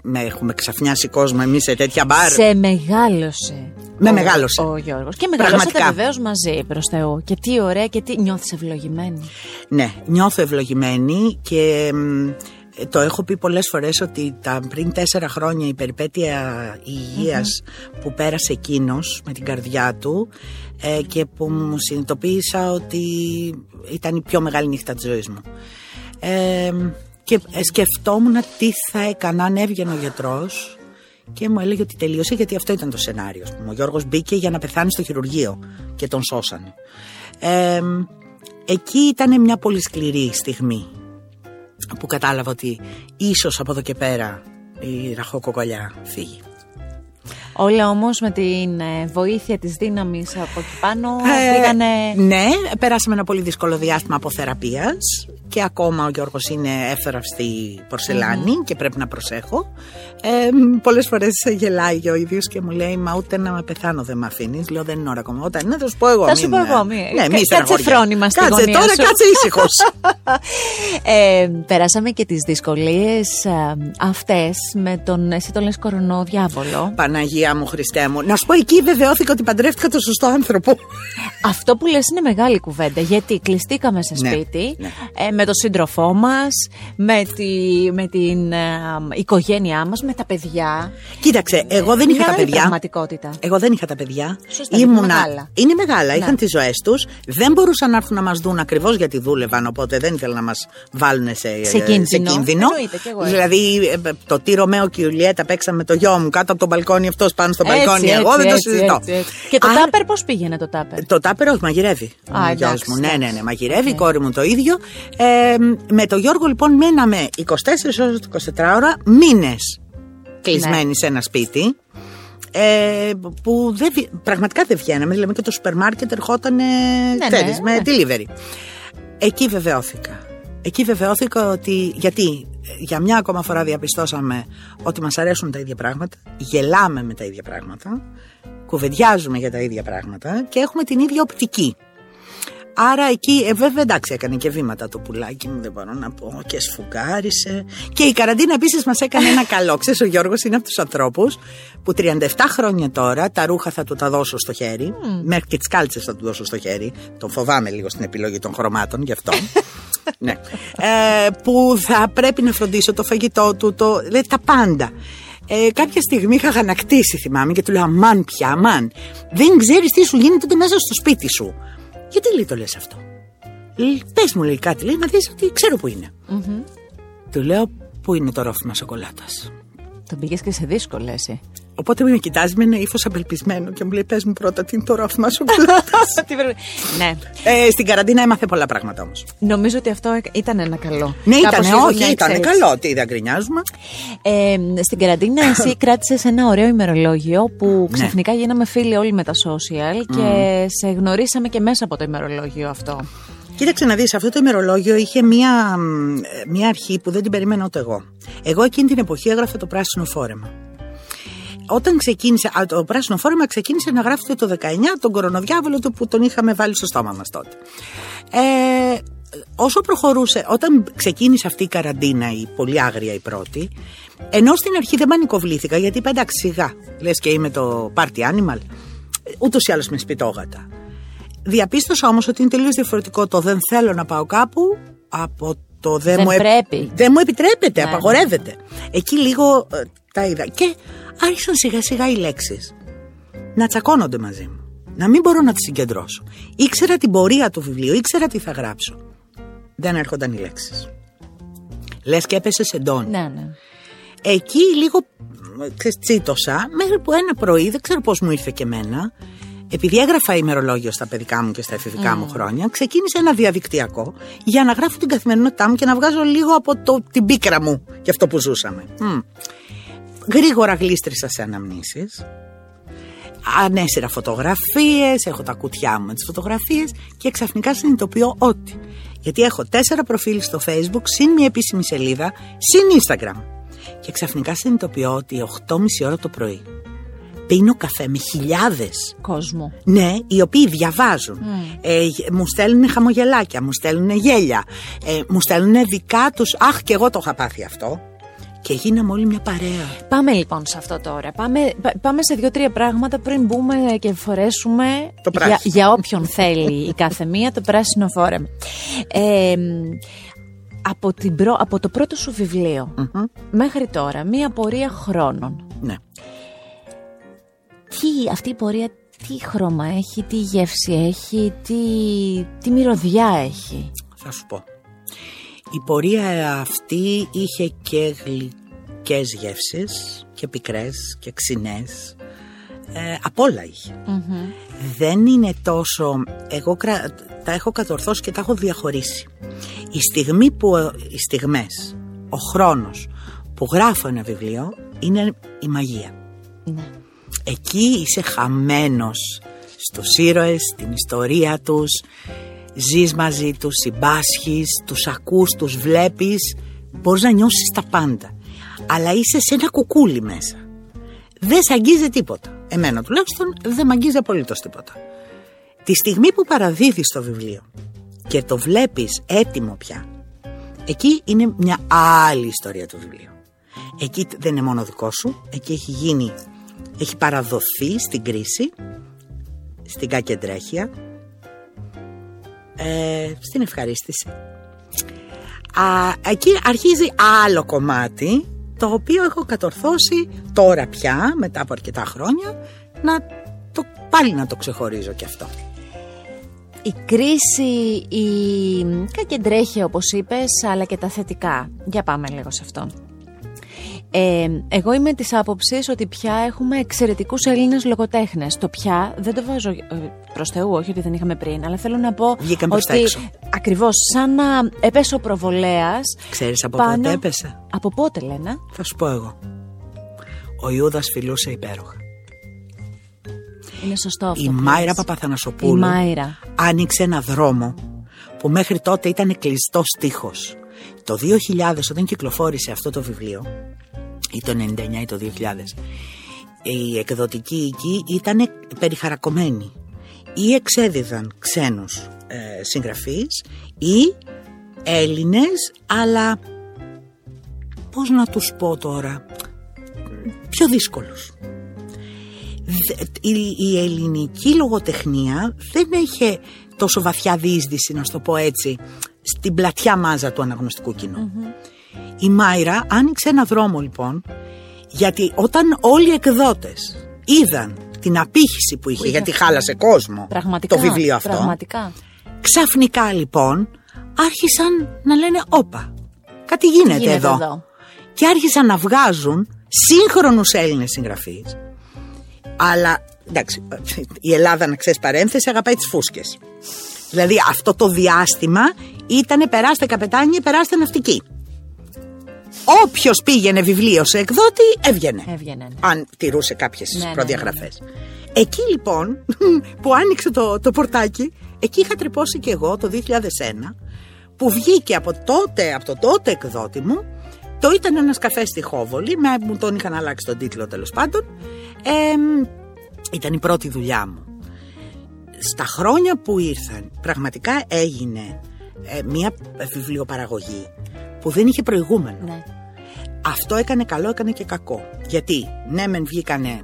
με έχουμε ξαφνιάσει κόσμο εμείς σε τέτοια μπαρ. Σε μεγάλωσε. Με ο- μεγάλωσε. Ο Γιώργος. Και μεγαλώσατε Πραγματικά. βεβαίως μαζί προς Θεού. Και τι ωραία και τι νιώθεις ευλογημένη. Ναι, νιώθω ευλογημένη και μ, το έχω πει πολλές φορές ότι τα πριν τέσσερα χρόνια η περιπέτεια υγείας που πέρασε εκείνος με την καρδιά του ε, και που μου συνειδητοποίησα ότι ήταν η πιο μεγάλη νύχτα της ζωής μου. Ε, και ε, σκεφτόμουν τι θα έκανα αν έβγαινε ο γιατρός και μου έλεγε ότι τελείωσε γιατί αυτό ήταν το σενάριο. ας πούμε. Ο Γιώργος μπήκε για να πεθάνει στο χειρουργείο και τον σώσανε. Ε, εκεί ήταν μια πολύ σκληρή στιγμή που κατάλαβα ότι ίσως από εδώ και πέρα η ραχοκοκολιά φύγει. Όλα όμως με την ε, βοήθεια της δύναμης από εκεί πάνω Ε, πήγανε. Ναι, περάσαμε ένα πολύ δύσκολο διάστημα από θεραπείας και ακόμα ο Γιώργος είναι εύθραυστη πορσελάνη και πρέπει να προσέχω. Ε, πολλές φορές γελάει και ο ίδιος και μου λέει μα ούτε να με πεθάνω δεν με αφήνεις. Λέω δεν είναι ώρα ακόμα. Όταν είναι θα σου πω εγώ. Θα σου μην- πω εγώ, μη- Ναι, κα- μη κάτσε στεναχωριέσαι. φρόνημα στη Κάτσε γωνία τώρα, σου. κάτσε ήσυχος. Ε, περάσαμε και τις δυσκολίες ε, αυτές με τον, εσύ τον λες κορονοδιάβολο. Παναγία μου, Χριστέ μου. Να σου πω, εκεί βεβαιώθηκα ότι παντρεύτηκα τον σωστό άνθρωπο. Αυτό που λες είναι μεγάλη κουβέντα γιατί κλειστήκαμε σε Ναι, σπίτι ναι. ε, με τον σύντροφό μας, με, τη, με την ε, οικογένειά μας, με τα παιδιά. Κοίταξε, εγώ δεν είχα Είναι τα άλλη παιδιά. πραγματικότητα. Εγώ δεν είχα τα παιδιά. Σωστά, είναι μεγάλα. Είναι μεγάλα, είχαν Ναι. τις ζωές τους. Δεν μπορούσαν να έρθουν να μας δουν ακριβώς γιατί δούλευαν, οπότε δεν ήθελαν να μας βάλουν σε, Σε κίνδυνο. Εννοείται, κι εγώ έτσι. Δηλαδή, ε, το τι Ρωμαίο και η Ιουλιέτα παίξαμε με το γιο μου κάτω από το μπαλκόνι, αυτός πάνω στο μπαλκόνι. Έτσι, εγώ έτσι, δεν το έτσι, συζητώ. έτσι, έτσι. Και το Άρα- τάπερ πώς πήγαινε το τάπερ; το τάπερ όχι, μαγειρεύει. Α, ο γιος εντάξει, μου. Ναι, ναι, εντάξει. ναι, μαγειρεύει. Η Ναι. κόρη μου το ίδιο. Ε, με τον Γιώργο λοιπόν μέναμε 24 ώρες, 24 ώρα, μήνες κλεισμένοι Ναι. σε ένα σπίτι. Ε, που δεν, βγ- πραγματικά δεν βγαίναμε. Δηλαδή και το σούπερ μάρκετ ερχόταν ναι, ξέρεις, με ναι. delivery. Εκεί βεβαιώθηκα. Εκεί βεβαιώθηκα ότι. Γιατί ε, για μια ακόμα φορά διαπιστώσαμε ότι μας αρέσουν τα ίδια πράγματα, γελάμε με τα ίδια πράγματα, κουβεντιάζουμε για τα ίδια πράγματα και έχουμε την ίδια οπτική. Άρα εκεί, ε, βέβαια εντάξει, έκανε και βήματα το πουλάκι μου, δεν μπορώ να πω, και σφουγγάρισε. Και η καραντίνα επίσης μας έκανε ένα καλό. Ξέρεις, ο Γιώργος είναι από τους ανθρώπους που 37 χρόνια τώρα τα ρούχα θα του τα δώσω στο χέρι, μέχρι και τις κάλτσες θα του δώσω στο χέρι. Τον φοβάμαι λίγο στην επιλογή των χρωμάτων, γι' αυτό. ναι. Ε, που θα πρέπει να φροντίσω το φαγητό του, το, δηλαδή τα πάντα. Ε, κάποια στιγμή είχα ανακτήσει, θυμάμαι, και του λέω Αμάν πια, αμάν. Δεν ξέρεις τι σου γίνεται μέσα στο σπίτι σου. Γιατί λέει το λες αυτό; Πες μου, λέει κάτι, λέει να δεις ότι ξέρω που είναι. Του λέω, Πού είναι το ρόφημα σοκολάτας; Τον πήγε και σε δύσκολε, εσύ. Οπότε με κοιτάζει με ένα ύφος απελπισμένο και μου λέει: Πες μου πρώτα τι είναι το ρόφημα σοκολάτα. ναι. Ε, στην καραντίνα έμαθε πολλά πράγματα όμως. Νομίζω ότι αυτό ήταν ένα καλό. Ναι, ήταν, όχι, ήταν καλό. Τι δεν γκρινιάζουμε. Ε, στην καραντίνα, εσύ κράτησες ένα ωραίο ημερολόγιο που ναι. ξαφνικά γίναμε φίλοι όλοι με τα social και σε γνωρίσαμε και μέσα από το ημερολόγιο αυτό. Κοίταξε να δεις, αυτό το ημερολόγιο είχε μία, μία αρχή που δεν την περίμενα ούτε εγώ. Εγώ εκείνη την εποχή έγραφα το πράσινο φόρεμα. Όταν ξεκίνησε, το πράσινο φόρεμα ξεκίνησε να γράφεται το 19, τον κορονοδιάβολο του που τον είχαμε βάλει στο στόμα μας τότε. Ε, όσο προχωρούσε, όταν ξεκίνησε αυτή η καραντίνα, η πολύ άγρια η πρώτη, ενώ στην αρχή δεν πανικοβλήθηκα γιατί είπα εντάξει σιγά, λες και είμαι το party animal, ούτως ή άλλως με σπιτόγατα. Διαπίστωσα όμως ότι είναι τελείως διαφορετικό το δεν θέλω να πάω κάπου από το δεν, δεν μου, πρέπει. δεν μου επιτρέπεται, ναι. απαγορεύεται. Εκεί λίγο ε, τα είδα. Και άρχισαν σιγά σιγά οι λέξεις να τσακώνονται μαζί μου. Να μην μπορώ να τις συγκεντρώσω. Ήξερα την πορεία του βιβλίου, ήξερα τι θα γράψω. Δεν έρχονταν οι λέξεις. Λες και έπεσε σε ντόνι. Ναι, ναι. Εκεί λίγο ε, τσίτωσα μέχρι που ένα πρωί, δεν ξέρω πώς μου ήρθε και εμένα, επειδή έγραφα ημερολόγιο στα παιδικά μου και στα εφηβικά μου χρόνια, ξεκίνησε ένα διαδικτυακό για να γράφω την καθημερινότητά μου και να βγάζω λίγο από το, την πίκρα μου και αυτό που ζούσαμε. Mm. Γρήγορα γλίστρισα σε αναμνήσεις. Ανέσυρα φωτογραφίες, έχω τα κουτιά μου με τις φωτογραφίες και ξαφνικά συνειδητοποιώ ότι. Γιατί έχω τέσσερα προφίλ στο facebook, συν μια επίσημη σελίδα, συν instagram. Και ξαφνικά συνειδητοποιώ ότι 8.30 ώρα το πρωί πίνω καφέ με χιλιάδες. κόσμο. Ναι, οι οποίοι διαβάζουν. Mm. Ε, μου στέλνουν χαμογελάκια, μου στέλνουν γέλια, ε, μου στέλνουν δικά τους. Αχ, και εγώ το είχα πάθει αυτό. Και γίναμε όλοι μια παρέα. Πάμε λοιπόν σε αυτό τώρα. Πάμε, πάμε σε δύο-τρία πράγματα πριν μπούμε και φορέσουμε το για, για όποιον θέλει η κάθε μία το πράσινο φόρεμα. Ε, από, την προ, από το πρώτο σου βιβλιο μέχρι τώρα, μία πορεία χρόνων. Ναι τι, αυτή η πορεία τι χρώμα έχει, τι γεύση έχει, τι, τι μυρωδιά έχει; Θα σου πω. Η πορεία αυτή είχε και γλυκές γεύσεις και πικρές και ξινές. Ε, απ' όλα Δεν είναι τόσο... Εγώ τα έχω κατορθώσει και τα έχω διαχωρίσει. Η στιγμή που... Οι στιγμές, ο χρόνος που γράφω ένα βιβλίο είναι η μαγεία. Ναι. Εκεί είσαι χαμένος στους ήρωες, στην ιστορία τους, ζεις μαζί τους, συμπάσχεις, τους ακούς, τους βλέπεις, μπορείς να νιώσεις τα πάντα. Αλλά είσαι σε ένα κουκούλι μέσα. Δεν σε αγγίζει τίποτα. Εμένα τουλάχιστον δεν με αγγίζει απολύτως τίποτα. Τη στιγμή που παραδίδεις το βιβλίο και το βλέπεις έτοιμο πια, εκεί είναι μια άλλη ιστορία του βιβλίου. Εκεί δεν είναι μόνο δικό σου, εκεί έχει γίνει έχει παραδοθεί στην κρίση, στην κακεντρέχεια, ε, στην ευχαρίστηση. Α, εκεί αρχίζει άλλο κομμάτι, το οποίο έχω κατορθώσει τώρα πια, μετά από αρκετά χρόνια, να το, πάλι να το ξεχωρίζω και αυτό. Η κρίση, η κακεντρέχεια όπως είπες, αλλά και τα θετικά. Για πάμε λίγο σε αυτό. Ε, εγώ είμαι της άποψης ότι πια έχουμε εξαιρετικούς Έλληνες λογοτέχνες. Το πια δεν το βάζω ε, προς Θεού, όχι ότι δεν είχαμε πριν, αλλά θέλω να πω. Βγήκαν ότι ακριβώς σαν να έπεσε ο προβολέας. Ξέρεις από πάνω... πότε έπεσε; Από πότε, Λένα; Θα σου πω εγώ. Ο Ιούδας φιλούσε υπέροχα. Είναι σωστό αυτό. Η Μάιρα Παπαθανασοπούλου Η Μάιρα. άνοιξε ένα δρόμο που μέχρι τότε ήταν κλειστό στίχος. Το 2000 όταν κυκλοφόρησε αυτό το βιβλίο ή το 99 ή το 2000 η εκδοτική εκεί ήταν περιχαρακωμένη ή εξέδιδαν ξένους ε, συγγραφείς ή Έλληνες αλλά πώς να τους πω τώρα πιο δύσκολους. Η, η ελληνική λογοτεχνία δεν είχε τόσο βαθιά διείσδυση να το πω έτσι στην πλατιά μάζα του αναγνωστικού η Μάιρα άνοιξε ένα δρόμο λοιπόν Γιατί όταν όλοι οι εκδότες είδαν την απήχηση που είχε, είχε. γιατί χάλασε κόσμο Πραγματικά. το βιβλίο αυτό. Πραγματικά. Ξαφνικά λοιπόν άρχισαν να λένε όπα, κάτι γίνεται, γίνεται εδώ. εδώ. Και άρχισαν να βγάζουν σύγχρονους Έλληνες συγγραφείς. Αλλά εντάξει, η Ελλάδα να ξέρεις παρένθεση αγαπάει τις φούσκες. Δηλαδή αυτό το διάστημα ήταν περάστε καπετάνιοι, περάστε ναυτικοί. Όποιος πήγαινε βιβλίο σε εκδότη έβγαινε. Έβγαινε. ναι. Αν τηρούσε κάποιες Ναι, ναι, προδιαγραφές. Εκεί λοιπόν που άνοιξε το, το πορτάκι, εκεί είχα τρυπώσει και εγώ το 2001 που βγήκε από τότε, από το τότε εκδότη μου το ήταν ένας καφές στη Χόβολη, με, μου τον είχαν αλλάξει τον τίτλο τέλος πάντων. Ε, ήταν η πρώτη δουλειά μου. Στα χρόνια που ήρθαν πραγματικά έγινε ε, μια βιβλιοπαραγωγή που δεν είχε προηγούμενο. Ναι. Αυτό έκανε καλό, έκανε και κακό. Γιατί ναι, μεν βγήκανε,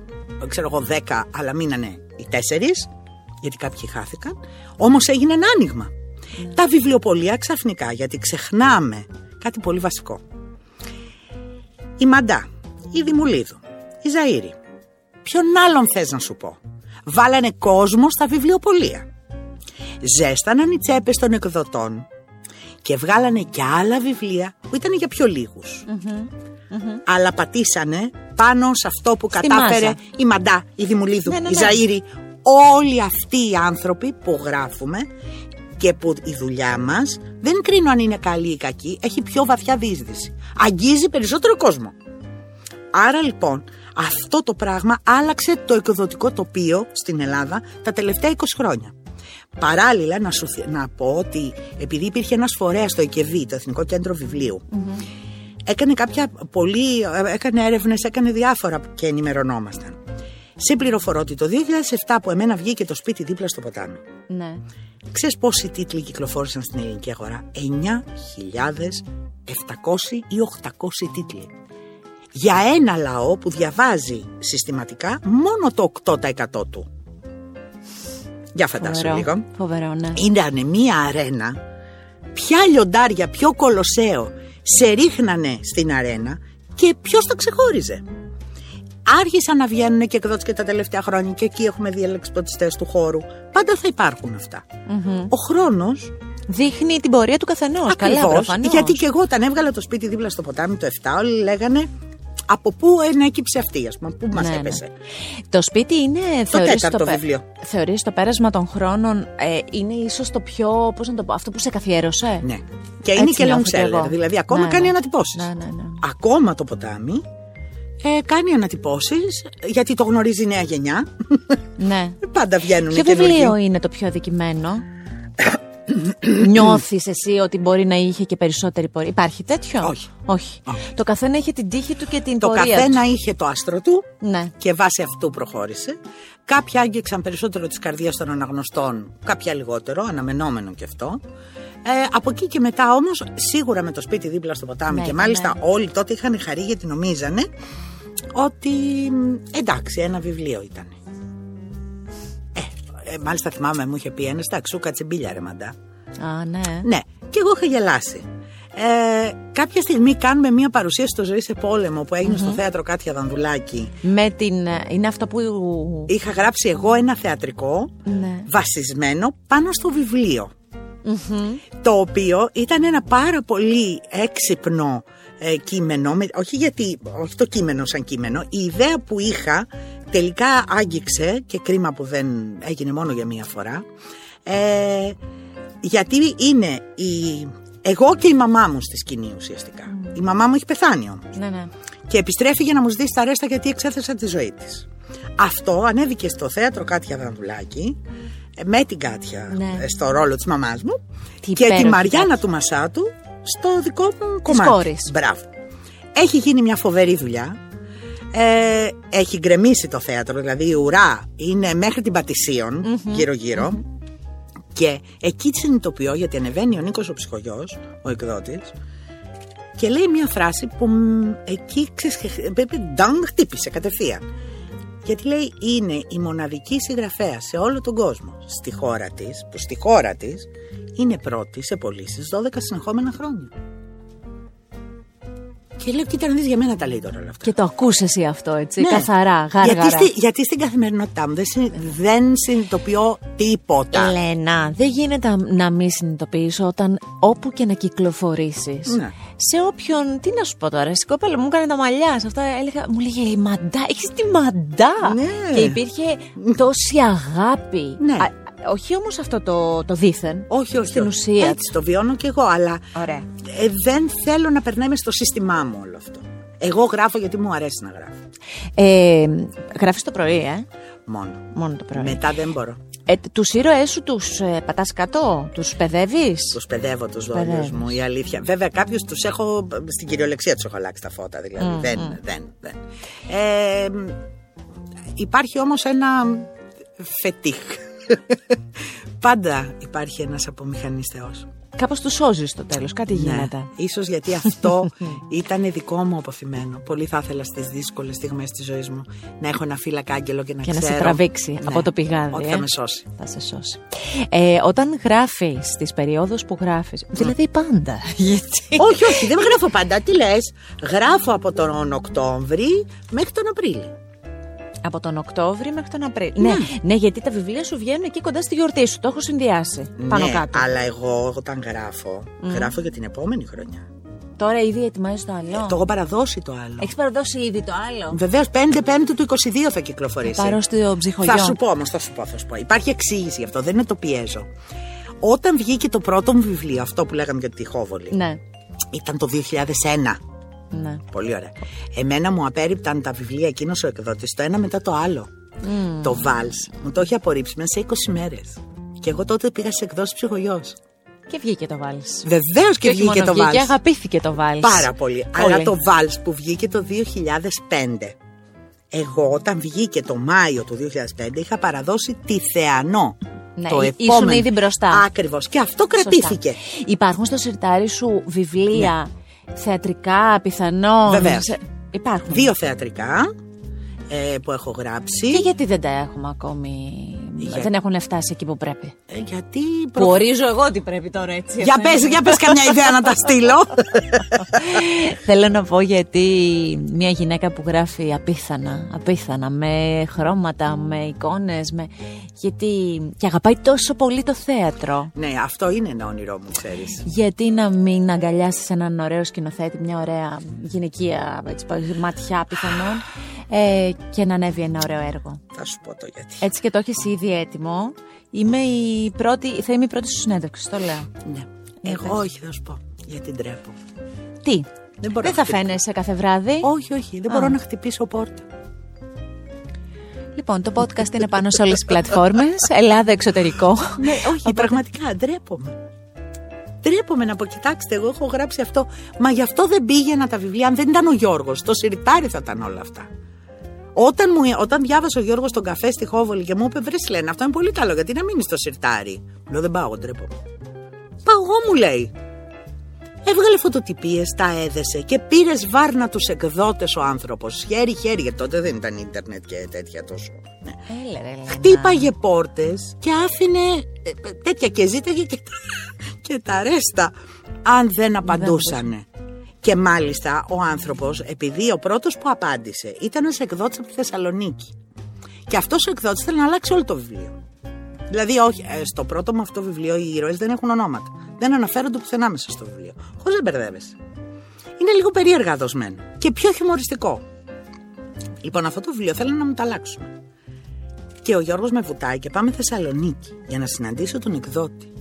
ξέρω εγώ, 10, αλλά μείνανε οι τέσσερις, γιατί κάποιοι χάθηκαν. Όμως έγινε ένα άνοιγμα. Τα βιβλιοπολία ξαφνικά, γιατί ξεχνάμε κάτι πολύ βασικό. Η Μαντά, η Δημουλίδου, η Ζαΐρη. Ποιον άλλον θες να σου πω; Βάλανε κόσμο στα βιβλιοπολία. Ζέσταναν οι τσέπες των εκδοτών και βγάλανε και άλλα βιβλία που ήταν για πιο λιγους Αλλά πατήσανε πάνω σε αυτό που Στη κατάφερε μάζα. η Μαντά, η Δημουλίδου, Ναι, ναι, η ναι. Ζαΐρη. Όλοι αυτοί οι άνθρωποι που γράφουμε και που η δουλειά μας δεν κρίνω αν είναι καλή ή κακή, έχει πιο βαθιά διείσδυση. Αγγίζει περισσότερο κόσμο. Άρα λοιπόν αυτό το πράγμα άλλαξε το εκδοτικό τοπίο στην Ελλάδα τα τελευταία 20 χρόνια. Παράλληλα να, σου, θυ- να πω ότι επειδή υπήρχε ένας φορέας στο ΕΚΕΒΗ, το Εθνικό Κέντρο Βιβλίου, έκανε κάποια πολύ, έκανε έρευνες, έκανε διάφορα και ενημερωνόμασταν. Σε πληροφορώ ότι το 2007 που εμένα βγήκε το σπίτι δίπλα στο ποτάμι, ναι. Ξέρεις πόσοι τίτλοι κυκλοφόρησαν στην ελληνική αγορά; 9.700 ή 800 τίτλοι. Για ένα λαό που διαβάζει συστηματικά μόνο το 8% του. Για φαντάσου Φοβερό. λίγο. Φοβερό, ναι. Ήταν μία αρένα. Ποια λιοντάρια, ποιο κολοσσέο σε ρίχνανε στην αρένα και ποιος το ξεχώριζε. Άρχισαν να βγαίνουν και εκδότες και τα τελευταία χρόνια και εκεί έχουμε δει ελεξποτιστές του χώρου. Πάντα θα υπάρχουν αυτά. Ο χρόνος Δείχνει την πορεία του καθενός. Καλά, Ακριβώς, προφανώς. Γιατί και εγώ όταν έβγαλα το σπίτι δίπλα στο ποτάμι το 7, όλοι λέγανε από πού ενέκυψε αυτή, ας πούμε, πού μας Ναι, ναι. έπεσε; Το σπίτι είναι. θεωρείς τέταρτο το, πε- βιβλίο. Θεωρείς το πέρασμα των χρόνων ε, είναι ίσως το πιο. Πώς να το πω, αυτό που σε καθιέρωσε; Ναι. Και είναι Έτσι και long νιώθω κι εγώ. seller, δηλαδή ακόμα Ναι, κάνει ναι. ανατυπώσεις. Ναι, ναι, ναι. Ακόμα το ποτάμι ε, κάνει ανατυπώσεις γιατί το γνωρίζει η νέα γενιά. ναι. Πάντα βγαίνουν Ποιο καινούργιοι. βιβλίο είναι το πιο αδικημένο; Νιώθεις εσύ ότι μπορεί να είχε και περισσότερη πορεία; Υπάρχει τέτοιο; Όχι. Όχι. Όχι. Το καθένα έχει την τύχη του και την Το πορεία καθένα του. είχε το άστρο του Ναι. και βάσει αυτού προχώρησε. Κάποια άγγιξαν περισσότερο τις καρδιές των αναγνωστών, κάποια λιγότερο, αναμενόμενο και αυτό. Ε, από εκεί και μετά όμως, σίγουρα με το σπίτι δίπλα στο ποτάμι Ναι, και ναι. μάλιστα όλοι τότε είχαν χαρεί γιατί νομίζανε ότι μ, εντάξει ένα βιβλίο ήταν. Ε, ε, μάλιστα θυμάμαι μου είχε πει ένας εντάξει σου κάτσε μπίλια ρε μαντά. Α, ναι. Ναι, και εγώ είχα γελάσει. Ε, κάποια στιγμή κάνουμε μια παρουσίαση στο Ζωή σε Πόλεμο που εγινε στο θέατρο Κάτια Δανδουλάκη. Με την. Είναι αυτό που. Είχα γράψει εγώ ένα θεατρικό Ναι. βασισμένο πάνω στο βιβλίο. Μμμ. Το οποίο ήταν ένα πάρα πολύ έξυπνο ε, κείμενο, με- όχι, γιατί, όχι το κείμενο σαν κείμενο, η ιδέα που είχα τελικά άγγιξε και κρίμα που δεν έγινε μόνο για μία φορά, ε, γιατί είναι η, εγώ και η μαμά μου στη σκηνή ουσιαστικά. Η μαμά μου έχει πεθάνει όμως Ναι, ναι. και επιστρέφει για να μου ζητήσει τα ρέστα γιατί εξέθεσα τη ζωή της. Αυτό ανέβηκε στο θέατρο Κάτια Δανδουλάκη ε, με την Κάτια Ναι. ε, στο ρόλο της μαμάς μου Τι και υπέροχη τη Μαριάννα Κάτια. του Μασάτου στο δικό μου κομμάτι. κόρης. Μπράβο. Έχει γίνει μια φοβερή δουλειά. Ε, έχει γκρεμίσει το θέατρο, δηλαδή η ουρά είναι μέχρι την πατησιων γύρω-γύρω. Και εκεί τη συνειδητοποιώ γιατί ανεβαίνει ο Νίκος ο ψυχογιός, ο εκδότης, και λέει μια φράση που μ, εκεί ξεσχε- πρέπει ντάγκ χτύπησε κατευθείαν. Γιατί λέει είναι η μοναδική συγγραφέα σε όλο τον κόσμο στη χώρα της, που στη χώρα της είναι πρώτη σε πωλήσεις 12 συνεχόμενα χρόνια. Και Και λέω, κοίτα να δεις για μένα τα λέει τώρα όλα αυτά. Και το ακούς εσύ αυτό, έτσι, Ναι. καθαρά, γάργαρα. Γιατί, στη- γιατί στην καθημερινότητά μου δεν, συ- δεν συνειδητοποιώ τίποτα. Ελένα, δεν γίνεται να μην συνειδητοποιήσω όταν όπου και να κυκλοφορήσεις. Ναι. Σε όποιον. Τι να σου πω τώρα, η κοπέλα μου έκανε τα μαλλιά. Σε αυτά έλεγα, μου λέγε η μαντά. Έχεις τη μαντά. Ναι. Και υπήρχε τόση αγάπη. Ναι. Α, όχι όμως αυτό το, το δίθεν. Όχι, όχι. Στην όχι. ουσία. Έτσι το βιώνω κι εγώ, αλλά Ωραία. ε, δεν θέλω να περνάει μες στο σύστημά μου όλο αυτό. Εγώ γράφω γιατί μου αρέσει να γράφω. Ε, Γράφεις το πρωί, ε; Μόνο. Μόνο το πρωί. Μετά δεν μπορώ. Ε, τους ήρωές σου τους ε, πατάς κάτω, τους παιδεύεις; Τους παιδεύω τους δόλιου παιδεύεις. μου, η αλήθεια. Βέβαια, κάποιους τους έχω στην κυριολεξία τους έχω αλλάξει τα φώτα. Δηλαδή. δεν, δεν, δεν. Ε, υπάρχει όμως ένα φετίχ. Πάντα υπάρχει ένας απομηχανής θεός. Κάπως του σώζεις στο τέλος, κάτι γίνεται. Ναι. Ίσως γιατί αυτό ήταν δικό μου αποθυμένο. Πολύ θα ήθελα στις δύσκολες στιγμές της ζωής μου να έχω ένα φύλακα άγγελο και να Και να ξέρω. σε τραβήξει Ναι, από το πηγάδι. Ότι ε. θα με σώσει. Θα σε σώσει. Ε, όταν γράφεις, στι περιόδους που γράφεις. Δηλαδή πάντα. Γιατί; όχι, όχι, δεν γράφω πάντα. Τι λες, γράφω από τον Οκτώβρη μέχρι τον Απρίλιο. Από τον Οκτώβρη μέχρι τον Απρίλιο. Ναι. ναι, γιατί τα βιβλία σου βγαίνουν εκεί κοντά στη γιορτή σου. Το έχω συνδυάσει. Πάνω ναι, κάτω. αλλά εγώ όταν γράφω, γράφω για την επόμενη χρονιά. Τώρα ήδη ετοιμάζεις το άλλο; Το έχω παραδώσει το άλλο. Έχεις παραδώσει ήδη το άλλο; Βεβαίως, 5 Πέμπτου του 22 θα κυκλοφορήσει. Πάρω στο ψυχογειό. Θα σου πω όμως, θα σου πω, θα σου πω. Υπάρχει εξήγηση γι' αυτό, δεν είναι το πιέζω. Όταν βγήκε το πρώτο μου βιβλίο, αυτό που λέγαμε για τη Τυχόβολη, Ναι. ήταν το 2001. Ναι. Πολύ ωραία. Εμένα μου απέρριπταν τα βιβλία εκείνος ο εκδότης το ένα μετά το άλλο. Το Βάλς μου το έχει απορρίψει μέσα σε 20 μέρες. Και εγώ τότε πήγα σε εκδόσεις ψυχογειό. Και βγήκε το βάλς. Βεβαίως και, όχι βγήκε μόνο το Βάλς. βγήκε, αγαπήθηκε το βάλς. Πάρα πολύ. Αλλά το Βάλς που βγήκε το 2005. Εγώ όταν βγήκε το Μάιο του 2005 είχα παραδώσει τη Θεανό. Ναι, το ήσουν επόμενο. ήδη μπροστά. Ακριβώς. Και αυτό κρατήθηκε. Υπάρχουν στο σιρτάρι σου βιβλία θεατρικά, πιθανόν. Βεβαίως. Σε- Υπάρχουν. Δύο θεατρικά ε, που έχω γράψει. Και γιατί δεν τα έχουμε ακόμη; Για- Δεν έχουν φτάσει εκεί που πρέπει. Ε, γιατί Που προ- ορίζω εγώ ότι πρέπει τώρα έτσι. Για πες, για πες καμιά ιδέα να τα στείλω. Θέλω να πω γιατί μια γυναίκα που γράφει απίθανα, απίθανα, με χρώματα, με εικόνες, με... γιατί και αγαπάει τόσο πολύ το θέατρο. ναι, αυτό είναι ένα όνειρό μου, ξέρεις. Γιατί να μην αγκαλιάσεις έναν ωραίο σκηνοθέτη, μια ωραία γυναικεία έτσι, ματιά πιθανόν ε, και να ανέβει ένα ωραίο έργο. Θα σου πω το γιατί. Έτσι και το έχεις ήδη έτοιμο. Είμαι η πρώτη, θα είμαι η πρώτη σου συνέντευξη, το λέω. Ναι. Εγώ όχι, θα σου πω. Γιατί ντρέπω. Τι, Δεν μπορώ δεν να θα φαίνεσαι κάθε βράδυ; Όχι, όχι, δεν μπορώ να χτυπήσω πόρτα. Λοιπόν, το podcast είναι πάνω σε όλες τις πλατφόρμες. Ελλάδα, εξωτερικό. Ναι, όχι, πραγματικά ντρέπομαι. Ντρέπομαι να πω, κοιτάξτε, εγώ έχω γράψει αυτό. Μα γι' αυτό δεν πήγαινα τα βιβλία. Αν δεν ήταν ο Γιώργος, το σιρτάρι θα ήταν όλα αυτά. Όταν, μου, όταν διάβασε ο Γιώργος τον καφέ στη Χόβολη και μου είπε, Βρε λένε, αυτό είναι πολύ καλό, γιατί να μείνεις στο σιρτάρι. Μου λέω, Δεν πάω, εγώ ντρέπομαι. Πάω εγώ, μου λέει. Έβγαλε φωτοτυπίες, τα έδεσε και πήρες βάρνα τους εκδότες ο άνθρωπος. Χέρι-χέρι, γιατί τότε δεν ήταν ίντερνετ και τέτοια τόσο. Ναι. Έλε, ρε, Ελένα. Χτύπαγε πόρτες και άφηνε ε, ε, τέτοια και ζήταγε και, τα- και τα ρέστα αν δεν απαντούσανε. Και μάλιστα ο άνθρωπος, επειδή ο πρώτος που απάντησε ήταν ένας εκδότης από τη Θεσσαλονίκη. Και αυτός ο εκδότης θέλει να αλλάξει όλο το βιβλίο. Δηλαδή, όχι, ε, στο πρώτο μου αυτό βιβλίο οι ήρωες δεν έχουν ονόματα. Δεν αναφέρονται πουθενά μέσα στο βιβλίο. Χωρίς να μπερδεύεσαι. Είναι λίγο περίεργα δοσμένο. Και πιο χιουμοριστικό. Λοιπόν, αυτό το βιβλίο θέλω να μου το αλλάξουν. Και ο Γιώργος με βουτάει και πάμε Θεσσαλονίκη για να συναντήσω τον εκδότη.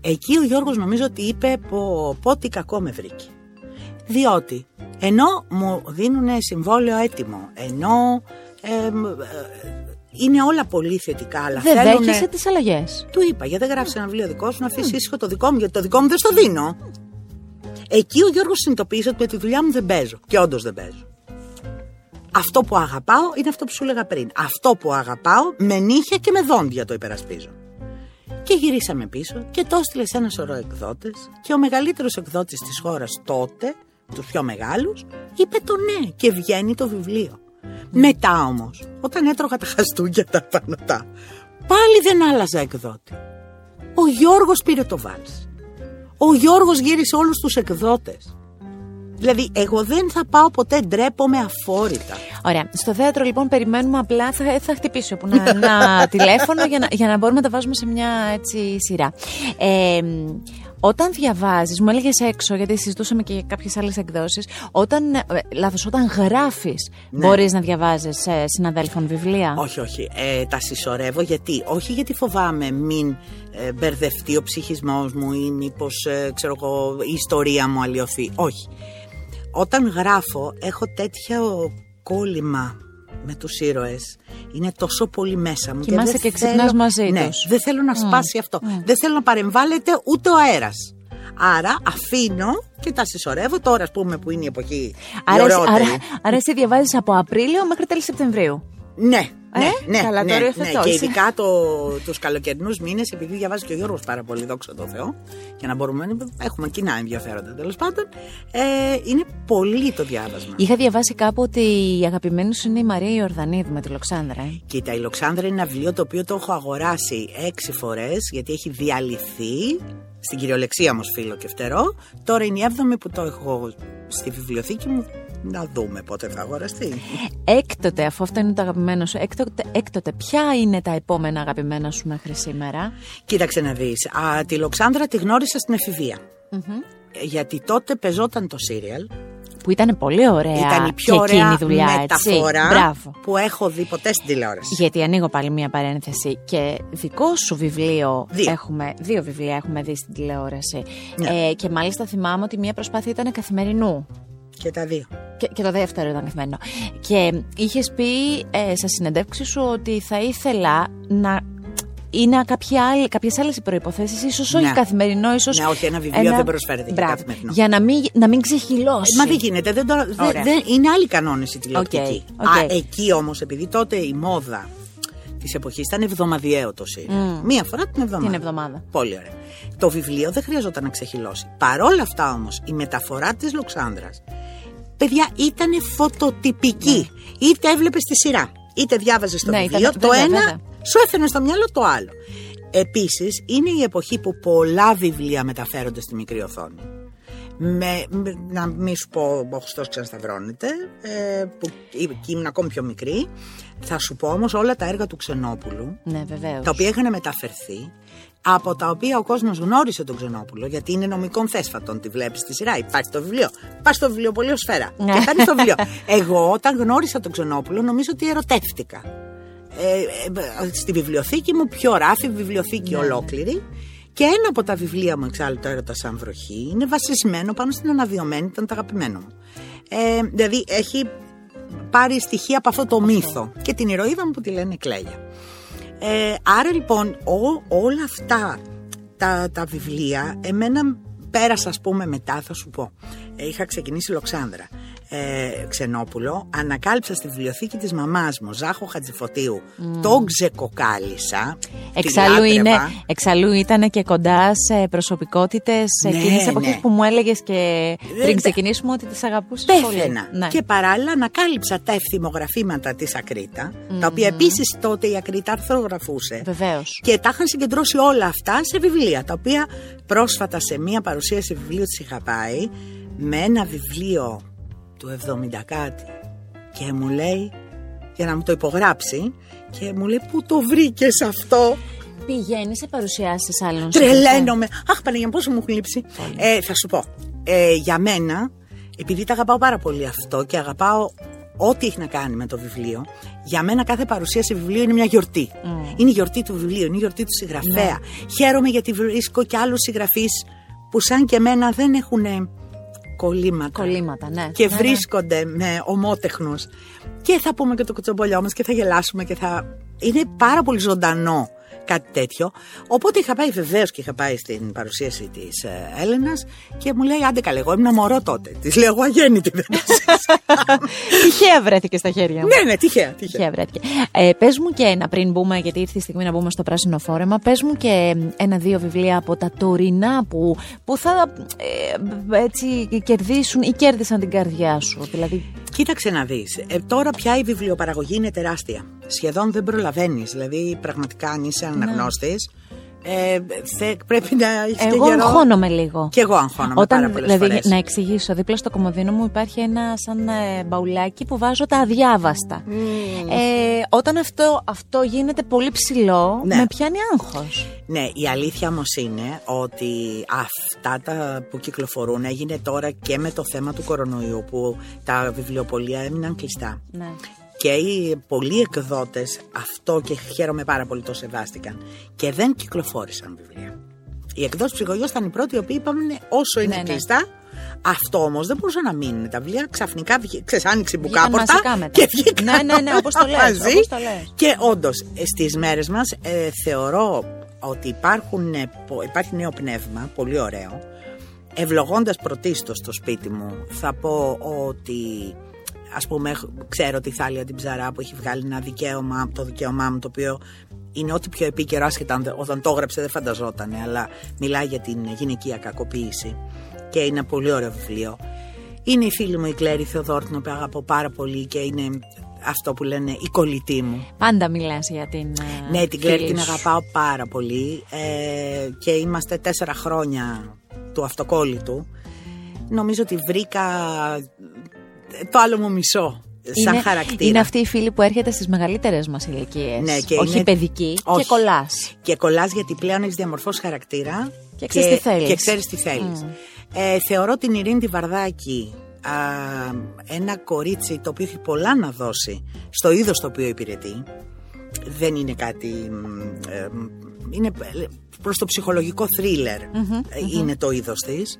Εκεί ο Γιώργος νομίζω ότι είπε πω, πω τι κακό με βρήκε. Διότι ενώ μου δίνουν συμβόλαιο έτοιμο, ενώ εμ, ε, είναι όλα πολύ θετικά, αλλά Δεν θέλουνε- δέχεσαι τις αλλαγές. του είπα, γιατί δεν γράφει ένα βιβλίο δικό σου, να αφήσεις ήσυχο το δικό μου, γιατί το δικό μου δεν στο δίνω. Εκεί ο Γιώργος συνειδητοποίησε ότι με τη δουλειά μου δεν παίζω. Και όντως δεν παίζω. Αυτό που αγαπάω είναι αυτό που σου έλεγα πριν. Αυτό που αγαπάω με νύχια και με δόντια το υπερασπίζω. Και γυρίσαμε πίσω και το έστειλε σε ένα σωρό εκδότες. Και ο μεγαλύτερος εκδότης της χώρας τότε, τους πιο μεγάλους, είπε το ναι και βγαίνει το βιβλίο. Μετά όμως, όταν έτρωγα τα χαστούκια τα πανωτά, πάλι δεν άλλαζα εκδότη. Ο Γιώργος πήρε το βάλς. Ο Γιώργος γύρισε όλους τους εκδότες. Δηλαδή, εγώ δεν θα πάω ποτέ, ντρέπομαι αφόρητα. Ωραία. Στο θέατρο λοιπόν περιμένουμε απλά, θα, θα χτυπήσει όπου να, ένα τηλέφωνο για να, για να μπορούμε να τα βάζουμε σε μια έτσι, σειρά. Ε, όταν διαβάζεις, μου έλεγες έξω, γιατί συζητούσαμε και κάποιες άλλες εκδόσεις, όταν, ε, λάθος, όταν γράφεις, Ναι. μπορείς να διαβάζεις ε, συναδέλφων βιβλία; Όχι, όχι. Ε, τα συσσωρεύω γιατί. Όχι γιατί φοβάμαι μην ε, μπερδευτεί ο ψυχισμός μου ή μήπως, ε, ξέρω εγώ, η ιστορία μου αλλοιωθεί. Όχι. Όταν γράφω έχω τέτοιο κόλλημα με τους ήρωες. Είναι τόσο πολύ μέσα μου. Κοιμάσαι δεν και ξυπνάς θέλω- μαζί ναι, τους. Δεν θέλω να σπάσει αυτό. Δεν θέλω να παρεμβάλλεται ούτε ο αέρας. Άρα αφήνω και τα συσσωρεύω τώρα, ας πούμε, που είναι η εποχή Άρα, η εσύ- ωραιότερη. άρα, άρα εσύ διαβάζεις από Απρίλιο μέχρι τέλη Σεπτεμβρίου. Ναι, ναι, Ε, ναι, καλά, ναι, το ναι, υιοθετώ. Και ειδικά το, τους καλοκαιρινούς μήνες, επειδή διαβάζει και ο Γιώργος πάρα πολύ, δόξα τω Θεώ, για να μπορούμε να έχουμε κοινά ενδιαφέροντα τέλος πάντων, ε, είναι πολύ το διάβασμα. Είχα διαβάσει κάπου ότι η αγαπημένη σου είναι η Μαρία Ιορδανίδου με τη Λοξάνδρα. Ε. Κοίτα, η Λοξάνδρα είναι ένα βιβλίο το οποίο το έχω αγοράσει έξι φορές, γιατί έχει διαλυθεί, στην κυριολεξία όμως φίλο και φτερό. Τώρα είναι η έβδομη που το έχω στη βιβλιοθήκη μου. Να δούμε πότε θα αγοραστεί. Έκτοτε, αφού αυτό είναι το αγαπημένο σου, έκτοτε, έκτοτε ποια είναι τα επόμενα αγαπημένα σου μέχρι σήμερα; Κοίταξε να δεις. Α, τη Λοξάνδρα τη γνώρισα στην εφηβεία. Ε, Γιατί τότε πεζόταν το σύριαλ. Που ήταν πολύ ωραία Ήταν η πιο και εκείνη ωραία η δουλειά, έτσι. μεταφορά Μπράβο. που έχω δει ποτέ στην τηλεόραση. Γιατί ανοίγω πάλι μία παρένθεση και δικό σου βιβλίο Δύο. έχουμε, δύο βιβλία έχουμε δει στην τηλεόραση. Ναι. Ε, και μάλιστα θυμάμαι ότι μία προσπάθεια ήταν καθημερινού. Και τα δύο. Και, και το δεύτερο ήταν καθημερινό. Και είχες πει ε, στα συνεντεύξη σου ότι θα ήθελα να είναι κάποια άλλη, κάποιες άλλες οι προϋποθέσεις, ίσως όχι Ναι. καθημερινό, ίσως... Ναι, όχι, ένα βιβλίο δεν προσφέρεται για Μπράβο. καθημερινό. Για να μην, να μην ξεχειλώσει. Μα δεν γίνεται. Δεν το, δεν- Ωραία. δεν- είναι άλλοι κανόνες η τηλεοπτική. Οκ, οκ. Α, εκεί όμως, επειδή τότε η μόδα της εποχής ήταν εβδομαδιαίο το σίριαλ. Μία φορά την εβδομάδα. Την εβδομάδα. Πολύ ωραία. Το βιβλίο δεν χρειαζόταν να ξεχυλώσει. Παρόλα αυτά όμως, η μεταφορά της Λοξάνδρας, παιδιά, ήταν φωτοτυπική. Είτε έβλεπες τη σειρά, είτε διάβαζες το Ναι, βιβλίο. ήταν- το βέβαια, ένα βέβαια. σου έφερε στο μυαλό το άλλο. Επίσης, είναι η εποχή που πολλά βιβλία μεταφέρονται στη μικρή οθόνη. Με, με- να μην σου πω ο Χριστός ξανασταυρώνεται ε, που εκεί ήμουν ακόμη πιο μικρή. Θα σου πω όμως όλα τα έργα του Ξενόπουλου Ναι, βεβαίως. τα οποία είχαν μεταφερθεί από τα οποία ο κόσμος γνώρισε τον Ξενόπουλο γιατί είναι νομικών θέσφατων, τη βλέπεις στη σειρά, υπάρχει το βιβλίο. Πας στο βιβλιοπωλείο-σφαίρα Ναι. και παίρνεις το βιβλίο. Εγώ όταν γνώρισα τον Ξενόπουλο νομίζω ότι ερωτεύτηκα. Ε, ε, στη βιβλιοθήκη μου πιο ράφη, βιβλιοθήκη ολόκληρη και ένα από τα βιβλία μου εξάλλου το έρωτας σαν βροχή είναι βασισμένο πάνω στην αναβιωμένη, ήταν το αγαπημένο μου. Ε, δηλαδή έχει πάρει στοιχεία από αυτό το μύθο και την ηρωίδα μου που τη λένε Κλέγια. Ε, άρα λοιπόν ό- όλα αυτά τα, τα βιβλία εμένα πέρασα ας πούμε μετά θα σου πω ε, είχα ξεκινήσει Λοξάνδρα ε, Ξενόπουλο ανακάλυψα στη βιβλιοθήκη της μαμάς μου Ζάχο Χατζηφωτίου τον ξεκοκάλισα τη Εξαλλού, λάτρευα. είναι, εξαλλού ήταν και κοντά σε προσωπικότητες Ναι, εκείνης τη εποχή ναι. που μου έλεγες και Δεν- πριν ξεκινήσουμε ότι τις αγαπούσες πολύ. Πέθαινα. Ναι. Και παράλληλα ανακάλυψα τα ευθυμογραφήματα της Ακρίτα, τα οποία επίσης τότε η Ακρίτα αρθρογραφούσε. Βεβαίως. Και τα είχαν συγκεντρώσει όλα αυτά σε βιβλία, τα οποία πρόσφατα σε μία παρουσίαση βιβλίου της είχα πάει με ένα βιβλίο του 70 κάτι και μου λέει, για να μου το υπογράψει, και μου λέει πού το βρήκες αυτό; Πηγαίνει σε παρουσιάσεις άλλων Τρελαίνομαι. Αχ, Παναγία, μου, πόσο μου έχει λείψει. Ε, θα σου πω. Ε, για μένα, επειδή τα αγαπάω πάρα πολύ αυτό και αγαπάω ό,τι έχει να κάνει με το βιβλίο, για μένα κάθε παρουσίαση βιβλίου είναι μια γιορτή. Είναι η γιορτή του βιβλίου, είναι η γιορτή του συγγραφέα. Χαίρομαι γιατί βρίσκω και άλλους συγγραφείς που σαν και εμένα δεν έχουν κολλήματα. Κολλήματα, ναι. Και Ναι, ναι. βρίσκονται με ομότεχνους. Και θα πούμε και το κοτσομπολιό μας και θα γελάσουμε και θα... Είναι πάρα πολύ ζωντανό κάτι τέτοιο. Οπότε είχα πάει βεβαίως και είχα πάει στην παρουσίαση της ε, Έλενας και μου λέει: Άντε καλέ, εγώ ήμουν μωρό τότε. Της λέω: Εγώ αγέννητη δεν το συζητάμε». Τυχαία βρέθηκε στα χέρια μου. Ναι, ναι, τυχαία. τυχαία. Τυχαία βρέθηκε. Ε, πες μου και ένα, πριν μπούμε, γιατί ήρθε η στιγμή να μπούμε στο πράσινο φόρεμα, πες μου και ένα-δύο βιβλία από τα τωρινά που, που θα ε, έτσι κερδίσουν ή κέρδισαν την καρδιά σου. Δηλαδή, Κοίταξε να δεις. Ε, τώρα πια η βιβλιοπαραγωγή είναι τεράστια. Σχεδόν δεν προλαβαίνεις. Δηλαδή, πραγματικά, αν είσαι αναγνώστης, Ε, θε, πρέπει να έχεις και Εγώ καιρό. αγχώνομαι λίγο. Και εγώ αγχώνομαι Όταν, πάρα πολλές δηλαδή, φορές. να εξηγήσω, δίπλα στο κομμωδίνο μου υπάρχει ένα σαν ε, μπαουλάκι που βάζω τα αδιάβαστα. Ε, όταν αυτό, αυτό γίνεται πολύ ψηλό, Ναι. με πιάνει άγχος. Ναι, η αλήθεια όμως είναι ότι αυτά τα που κυκλοφορούν έγινε τώρα και με το θέμα του κορονοϊού που τα βιβλιοπολία έμειναν κλειστά. Ναι. Και οι πολλοί εκδότες αυτό και χαίρομαι πάρα πολύ το σεβάστηκαν και δεν κυκλοφόρησαν βιβλία. Οι εκδόσεις ψυχογειός ήταν οι πρώτοι οι οποίοι είπαμε όσο είναι Ναι, ναι. κλειστά αυτό όμως δεν μπορούσαν να μείνουν τα βιβλία ξαφνικά βγει- ξέρεις άνοιξε η Βγήκαν μπουκάπορτα μαζικά μετά. και βγήκαν Ναι, ναι, ναι, όπως το λες, μαζί. όπως το λες. και όντως ε, στις μέρες μας ε, θεωρώ ότι υπάρχουν, ε, πο- υπάρχει νέο πνεύμα πολύ ωραίο ευλογώντας πρωτίστως το σπίτι μου θα πω ότι ας πούμε έχ- ξέρω τη Θάλια την Ψαρά που έχει βγάλει ένα δικαίωμα το δικαίωμά μου το οποίο είναι ό,τι πιο επίκαιρο άσχετα αν δε- όταν το έγραψε δεν φανταζόταν αλλά μιλάει για την γυναικεία κακοποίηση και είναι ένα πολύ ωραίο βιβλίο είναι η φίλη μου η Κλέρη Θεοδόρ την οποία αγαπώ πάρα πολύ και είναι αυτό που λένε η κολλητή μου Πάντα μιλάς για την. ε, ναι, την Κλέρη φίλη την σου. αγαπάω πάρα πολύ ε, και είμαστε τέσσερα χρόνια του αυτοκόλλητου. Νομίζω ότι βρήκα ε, το άλλο μου μισό σαν είναι, χαρακτήρα. Είναι αυτή η φίλη που έρχεται στις μεγαλύτερες μας ηλικίες. Ναι, και Όχι είναι- παιδική Όχι. και κολλάς. Και κολλάς γιατί πλέον έχεις διαμορφώσει χαρακτήρα Και ξέρεις τι θέλεις. Και ξέρεις τι θέλεις. Ε, θεωρώ την Ειρήνη τη Βαρδάκη α, ένα κορίτσι το οποίο έχει πολλά να δώσει στο είδος το οποίο υπηρετεί. Δεν είναι κάτι... μ, ε, μ, είναι προς το ψυχολογικό θρίλερ ε, είναι το είδος της.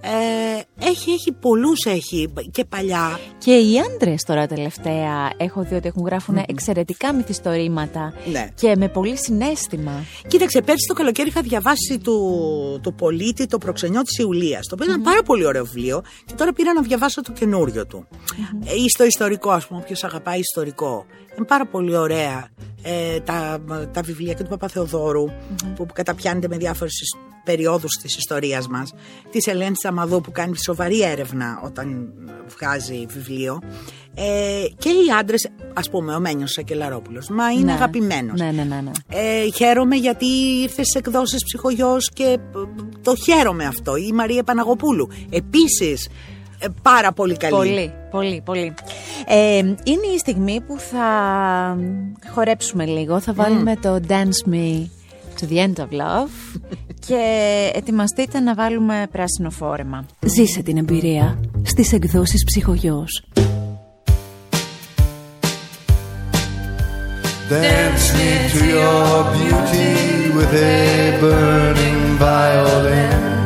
Ε, έχει, έχει πολλούς έχει και παλιά Και οι άντρες τώρα τελευταία έχω δει ότι έχουν γράφουν εξαιρετικά μυθιστορήματα Ναι. και με πολύ συνέστημα. Κοίταξε, πέρσι το καλοκαίρι είχα διαβάσει του, του πολίτη το προξενιό της Ιουλίας. Το οποίο ήταν πάρα πολύ ωραίο βιβλίο και τώρα πήρα να διαβάσω το καινούριο του. Ε, ή στο ιστορικό, ας πούμε, όποιος αγαπάει ιστορικό. Είναι πάρα πολύ ωραία ε, τα, τα βιβλία και του Παπαθεοδόρου που καταπιάνεται με διάφορες περιόδους της ιστορίας μας της Ελένης Αμαδού που κάνει σοβαρή έρευνα όταν βγάζει βιβλίο ε, και οι άντρες ας πούμε ο Μένιος Σακελαρόπουλος μα είναι Ναι. αγαπημένος Ναι, ναι, ναι. ναι. ε, χαίρομαι γιατί ήρθε στι εκδόσεις ψυχογιός και ε, το χαίρομαι αυτό. Η Μαρία Παναγοπούλου. Επίσης, ε, πάρα πολύ καλή. Πολύ, πολύ, πολύ. Ε, είναι η στιγμή που θα χορέψουμε λίγο. Θα βάλουμε το Dance Me to the End of Love και ετοιμαστείτε να βάλουμε πράσινο φόρεμα. Ζήσε την εμπειρία στις εκδόσεις ψυχογιός. Dance me to your beauty with a burning violin.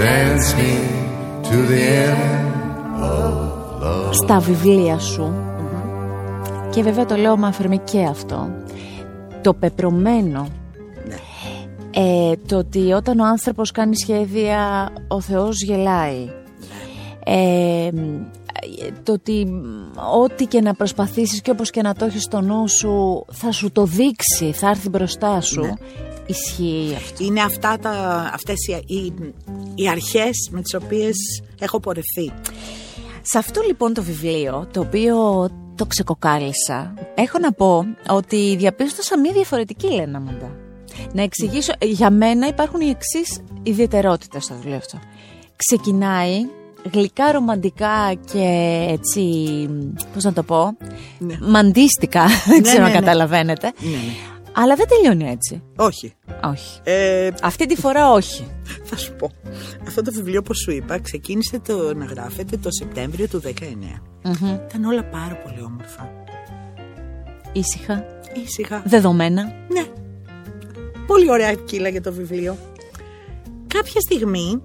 Dance me to the end of love. Στα βιβλία σου και βέβαια το λέω με αφαιρμή και αυτό το πεπρωμένο Ναι. ε, το ότι όταν ο άνθρωπος κάνει σχέδια ο Θεός γελάει ε, το ότι ό,τι και να προσπαθήσεις και όπως και να το έχεις στο νου σου θα σου το δείξει, θα έρθει μπροστά σου Ναι. Ισχύει αυτό Είναι αυτά τα, αυτές οι, οι, οι αρχές με τις οποίες έχω πορευθεί. Σε αυτό λοιπόν το βιβλίο, το οποίο το ξεκοκάλισα, έχω να πω ότι διαπίστωσα μία διαφορετική Λένα Μαντά. Να εξηγήσω, για μένα υπάρχουν οι εξής ιδιαιτερότητες στο βιβλίο αυτό. Ξεκινάει γλυκά ρομαντικά και έτσι, πώς να το πω, Ναι. μαντίστικα, δεν ξέρω ναι, αν ναι. καταλαβαίνετε. Ναι, ναι. Αλλά δεν τελειώνει έτσι. Όχι. Όχι. Ε, Αυτή τη φορά όχι. θα σου πω. Αυτό το βιβλίο, όπως σου είπα, ξεκίνησε το, να γράφεται το Σεπτέμβριο του 19. Ήταν όλα πάρα πολύ όμορφα. Ήσυχα, Ήσυχα. δεδομένα. Ναι. Πολύ ωραία κύλα για το βιβλίο. Κάποια στιγμή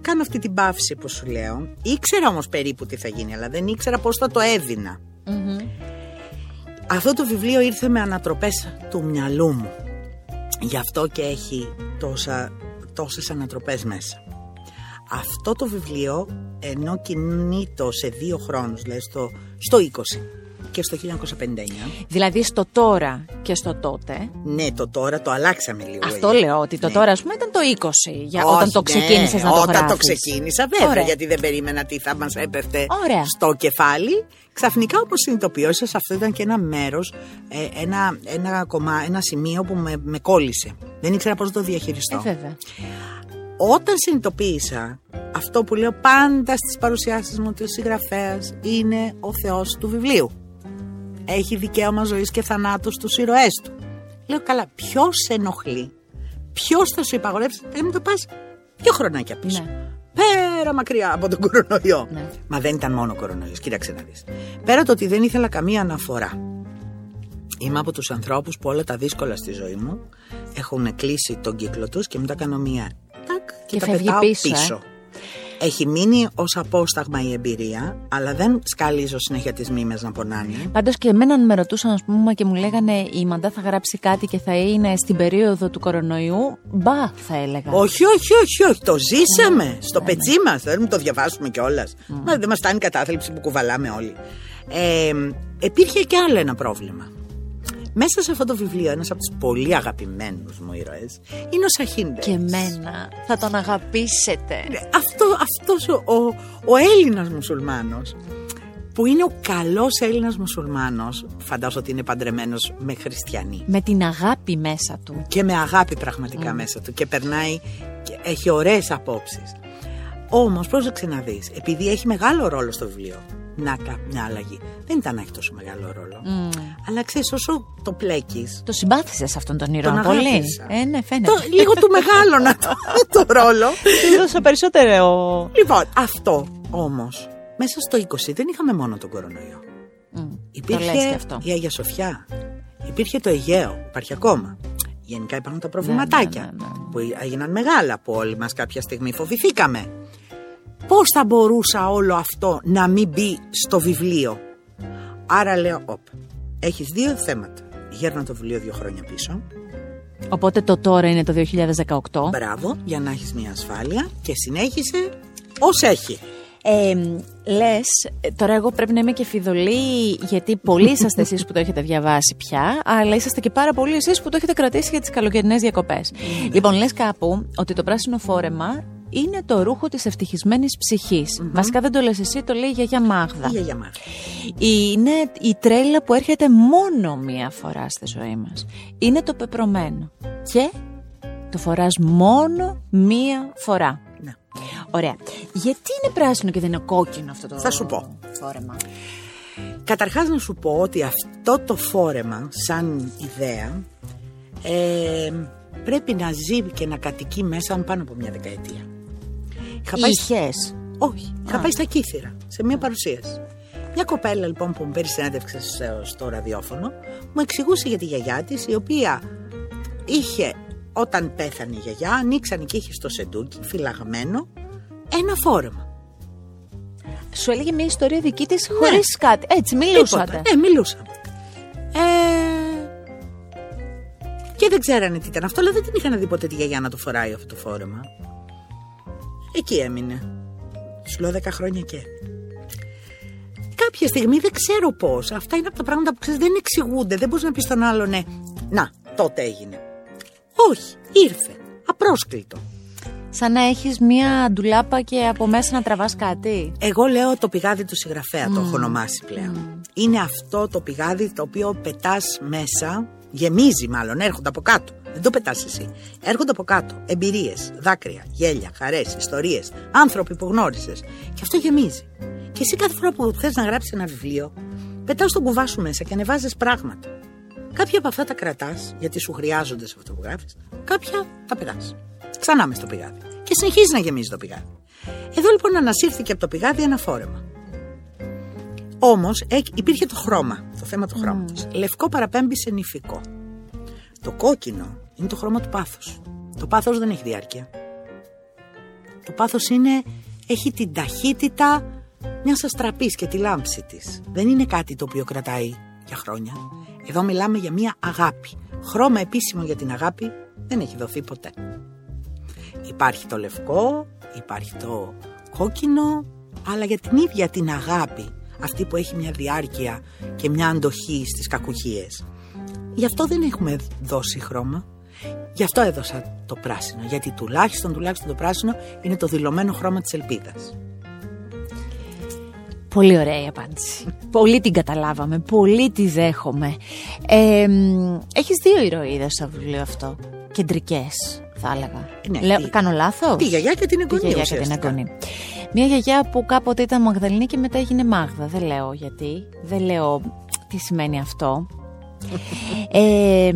κάνω αυτή την παύση που σου λέω. Ήξερα όμως περίπου τι θα γίνει, αλλά δεν ήξερα πώς θα το έδινα. Αυτό το βιβλίο ήρθε με ανατροπές του μυαλού μου. Γι' αυτό και έχει τόσα, τόσες ανατροπές μέσα. Αυτό το βιβλίο ενώ κινείται σε δύο χρόνους, δηλαδή στο, στο 20 και στο 1959. Δηλαδή στο τώρα και στο τότε. Ναι, το τώρα το αλλάξαμε λίγο. Αυτό έτσι. λέω ότι το Ναι. τώρα, ας πούμε, ήταν το 20 για, Όχι, όταν το ναι, ξεκίνησες να το Όταν το γράφεις. ξεκίνησα, βέβαια, Ωραία. γιατί δεν περίμενα τι θα μας έπεφτε Ωραία. στο κεφάλι. Ξαφνικά όμω συνειδητοποιώ, ίσως αυτό ήταν και ένα μέρος, ένα, ένα, κομμά, ένα σημείο που με, με κόλλησε. Δεν ήξερα πώς να το διαχειριστώ. Ε, βέβαια. Όταν συνειδητοποίησα αυτό που λέω πάντα στις παρουσιάσεις μου ότι ο συγγραφέας είναι ο θεός του βιβλίου. Έχει δικαίωμα ζωής και θανάτου στους ήρωές του. Λέω καλά, ποιος σε ενοχλεί, ποιος θα σου υπαγορεύσει, θα μου το πας δύο χρονάκια πίσω. Ναι. Πέρα μακριά από τον κορονοϊό. Ναι. Μα δεν ήταν μόνο κορονοϊός, κοίταξε να δεις. Πέρα το ότι δεν ήθελα καμία αναφορά. Είμαι από τους ανθρώπους που όλα τα δύσκολα στη ζωή μου έχουν κλείσει τον κύκλο τους και μετά κάνω μία τάκ και, Και τα φεύγει πετάω πίσω, πίσω. ε. Έχει μείνει ως απόσταγμα η εμπειρία, αλλά δεν σκαλίζω συνέχεια τις μήμες να πονάνε. Πάντως και εμένα αν με ρωτούσαν, ας πούμε, και μου λέγανε η Μαντά θα γράψει κάτι και θα είναι στην περίοδο του κορονοϊού, μπα θα έλεγα. Όχι, όχι, όχι, όχι. Το ζήσαμε στο πετσί μας. Δεν το διαβάσουμε κιόλας. Μα δεν μας φτάνει η κατάθλιψη που κουβαλάμε όλοι. Ε, υπήρχε και άλλο ένα πρόβλημα. Μέσα σε αυτό το βιβλίο, ένας από τους πολύ αγαπημένους μου ήρωες είναι ο Σαχίν Και εμένα θα τον αγαπήσετε. Αυτό αυτός ο, ο, ο Έλληνας μουσουλμάνος που είναι ο καλός Έλληνας μουσουλμάνος φαντάζομαι ότι είναι παντρεμένος με χριστιανή Με την αγάπη μέσα του. και με αγάπη πραγματικά μέσα του και περνάει και έχει ωραίες απόψεις. Όμως πρόσεξε να δεις, επειδή έχει μεγάλο ρόλο στο βιβλίο, να κα- μια αλλαγή. Δεν ήταν να έχει τόσο μεγάλο ρόλο. Αλλά ξέρεις όσο το πλέκεις, Το συμπάθησες αυτόν τον ήρωα τον πολύ; αγάπησα. Ε, ναι, φαίνεται. το, λίγο του μεγάλωνα το, το ρόλο. Του έδωσα περισσότερο. Λοιπόν, αυτό όμως, μέσα στο 20 δεν είχαμε μόνο τον κορονοϊό. Μμ, Το Υπήρχε λες και αυτό. η Αγία Σοφιά. Υπήρχε το Αιγαίο. Υπάρχει ακόμα. Γενικά υπάρχουν τα προβληματάκια ναι, ναι, ναι. που έγιναν μεγάλα που όλοι μας κάποια στιγμή φοβηθήκαμε. Πώς θα μπορούσα όλο αυτό να μην μπει στο βιβλίο; Άρα λέω, όπ, έχεις δύο θέματα. Γέρνα το βιβλίο δύο χρόνια πίσω. Οπότε το τώρα είναι το 2018. Μπράβο, για να έχεις μια ασφάλεια και συνέχισε ως έχει. Ε, Λες, τώρα εγώ πρέπει να είμαι και φιδωλή, γιατί πολλοί είσαστε εσείς που το έχετε διαβάσει πια, αλλά είσαστε και πάρα πολλοί εσείς που το έχετε κρατήσει για τις καλοκαιρινές διακοπές. Λοιπόν, λες κάπου ότι το πράσινο φόρεμα είναι το ρούχο της ευτυχισμένης ψυχής. Βασικά δεν το λες εσύ, το λέει η γιαγιά Μάγδα. Η γιαγιά Μάρθα. Είναι η τρέλα που έρχεται μόνο μία φορά στη ζωή μας. Είναι το πεπρωμένο. Και το φοράς μόνο μία φορά. Ναι. Ωραία. Γιατί είναι πράσινο και δεν είναι κόκκινο αυτό το Θα σου πω. φόρεμα; Καταρχάς να σου πω ότι αυτό το φόρεμα σαν ιδέα ε, πρέπει να ζει και να κατοικεί μέσα πάνω από μια δεκαετία. Είχα πάει, Είχες. όχι, είχα Α. πάει στα Κύθυρα σε μια παρουσίαση. Μια κοπέλα λοιπόν που μου πήρε συνέντευξη στο- στο ραδιόφωνο μου εξηγούσε για τη γιαγιά της η οποία είχε όταν πέθανε η γιαγιά ανοίξανε και είχε στο σεντούκι φυλαγμένο ένα φόρεμα. Σου έλεγε μια ιστορία δική της χωρίς κάτι. Έτσι, μιλούσατε. Τίποτα. Ναι, μιλούσαμε. Ε, και δεν ξέρανε τι ήταν αυτό, αλλά δεν την είχαν δει ποτέ τη γιαγιά να το φοράει αυτό το φόρεμα. Εκεί έμεινε. Σου λέω 10 χρόνια και. Κάποια στιγμή δεν ξέρω πώς. Αυτά είναι από τα πράγματα που ξέρεις δεν εξηγούνται. Δεν μπορείς να πεις στον άλλο ναι. Να, τότε έγινε. Όχι, ήρθε. Απρόσκλητο. Σαν να έχεις μια ντουλάπα και από μέσα να τραβάς κάτι. Εγώ λέω το πηγάδι του συγγραφέα, το έχω ονομάσει πλέον. Είναι αυτό το πηγάδι το οποίο πετάς μέσα, γεμίζει μάλλον, έρχονται από κάτω. Δεν το πετάς εσύ. Έρχονται από κάτω. Εμπειρίες, δάκρυα, γέλια, χαρές, ιστορίες, άνθρωποι που γνώρισες. Και αυτό γεμίζει. Και εσύ κάθε φορά που θες να γράψεις ένα βιβλίο, πετάς τον κουβά σου μέσα και ανεβάζεις πράγματα. Κάποια από αυτά τα κρατάς, γιατί σου χρειάζονται σε αυτό που γράφεις, κάποια τα πετάς. Ξανά μες στο πηγάδι. Και συνεχίζεις να γεμίζεις το πηγάδι. Εδώ λοιπόν ανασύρθηκε από το πηγάδι ένα φόρεμα. Όμως υπήρχε το χρώμα, το θέμα του χρώματος. Λευκό παραπέμπει σε νηφικό. Το κόκκινο είναι το χρώμα του πάθους. Το πάθος δεν έχει διάρκεια. Το πάθος είναι, έχει την ταχύτητα μιας αστραπής και τη λάμψη της. Δεν είναι κάτι το οποίο κρατάει για χρόνια. Εδώ μιλάμε για μια αγάπη. Χρώμα επίσημο για την αγάπη Δεν έχει δοθεί ποτέ. Υπάρχει το λευκό, υπάρχει το κόκκινο, αλλά για την ίδια την αγάπη, αυτή που έχει μια διάρκεια και μια αντοχή στις κακουχίες. Γι' αυτό δεν έχουμε δώσει χρώμα. Γι' αυτό έδωσα το πράσινο, γιατί τουλάχιστον, τουλάχιστον το πράσινο είναι το δηλωμένο χρώμα της ελπίδας. Πολύ ωραία η απάντηση. πολύ την καταλάβαμε, πολύ τη δέχομαι. Ε, έχεις δύο ηρωίδες στο βιβλίο αυτό, κεντρικές θα έλεγα. Ναι, Λέω, τη- κάνω λάθος; Τη γιαγιά και την Τη εγγονή γιαγιά και την ουσιαστικά. εγγονή. Μια γιαγιά που κάποτε ήταν Μαγδαληνή και μετά έγινε Μάγδα. Δεν λέω γιατί. Δεν λέω τι σημαίνει αυτό. Ε,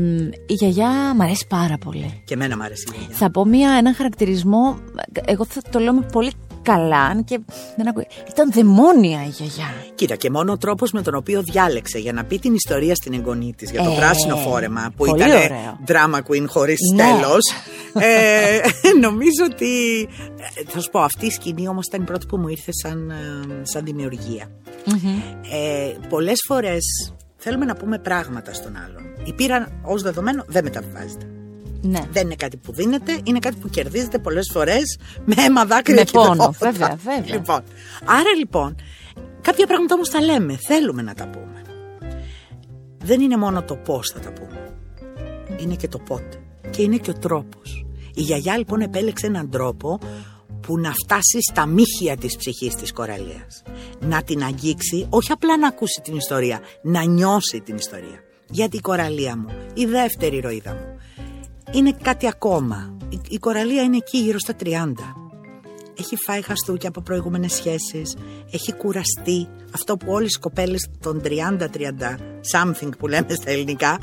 η γιαγιά μ' αρέσει πάρα πολύ. Και εμένα μου άρεσε η γιαγιά. Θα πω μια, έναν χαρακτηρισμό, εγώ θα το λέω με πολύ καλά, αν και δεν ακούει. Ήταν δαιμόνια η γιαγιά. Κοίτα, και μόνο ο τρόπος με τον οποίο διάλεξε για να πει την ιστορία στην εγγονή της για το Ε, πράσινο φόρεμα, που πολύ ήταν ωραίο. drama queen χωρίς Ναι. τέλος. Ε, νομίζω ότι. ε, Θα σου πω, αυτή η σκηνή όμως ήταν η πρώτη που μου ήρθε σαν, ε, σαν δημιουργία. Ε, Πολλές φορές θέλουμε να πούμε πράγματα στον άλλον. Η πείρα ως δεδομένο δεν μεταβιβάζεται. Ναι. Δεν είναι κάτι που δίνεται, είναι κάτι που κερδίζεται πολλές φορές με αίμα δάκρυα Με και πόνο, δρόματα. βέβαια, βέβαια. Λοιπόν, άρα λοιπόν, κάποια πράγματα όμως τα λέμε, θέλουμε να τα πούμε. Δεν είναι μόνο το πώς θα τα πούμε. Είναι και το πότε. Και είναι και ο τρόπος. Η γιαγιά λοιπόν επέλεξε έναν τρόπο που να φτάσει στα μύχια της ψυχής της κοραλίας. Να την αγγίξει, όχι απλά να ακούσει την ιστορία, να νιώσει την ιστορία. Γιατί η κοραλία μου, η δεύτερη ηρωίδα μου, είναι κάτι ακόμα. Η, η κοραλία είναι εκεί γύρω στα 30. Έχει φάει χαστούκια από προηγούμενες σχέσεις, έχει κουραστεί αυτό που όλες οι κοπέλες των 30-30 something που λέμε στα ελληνικά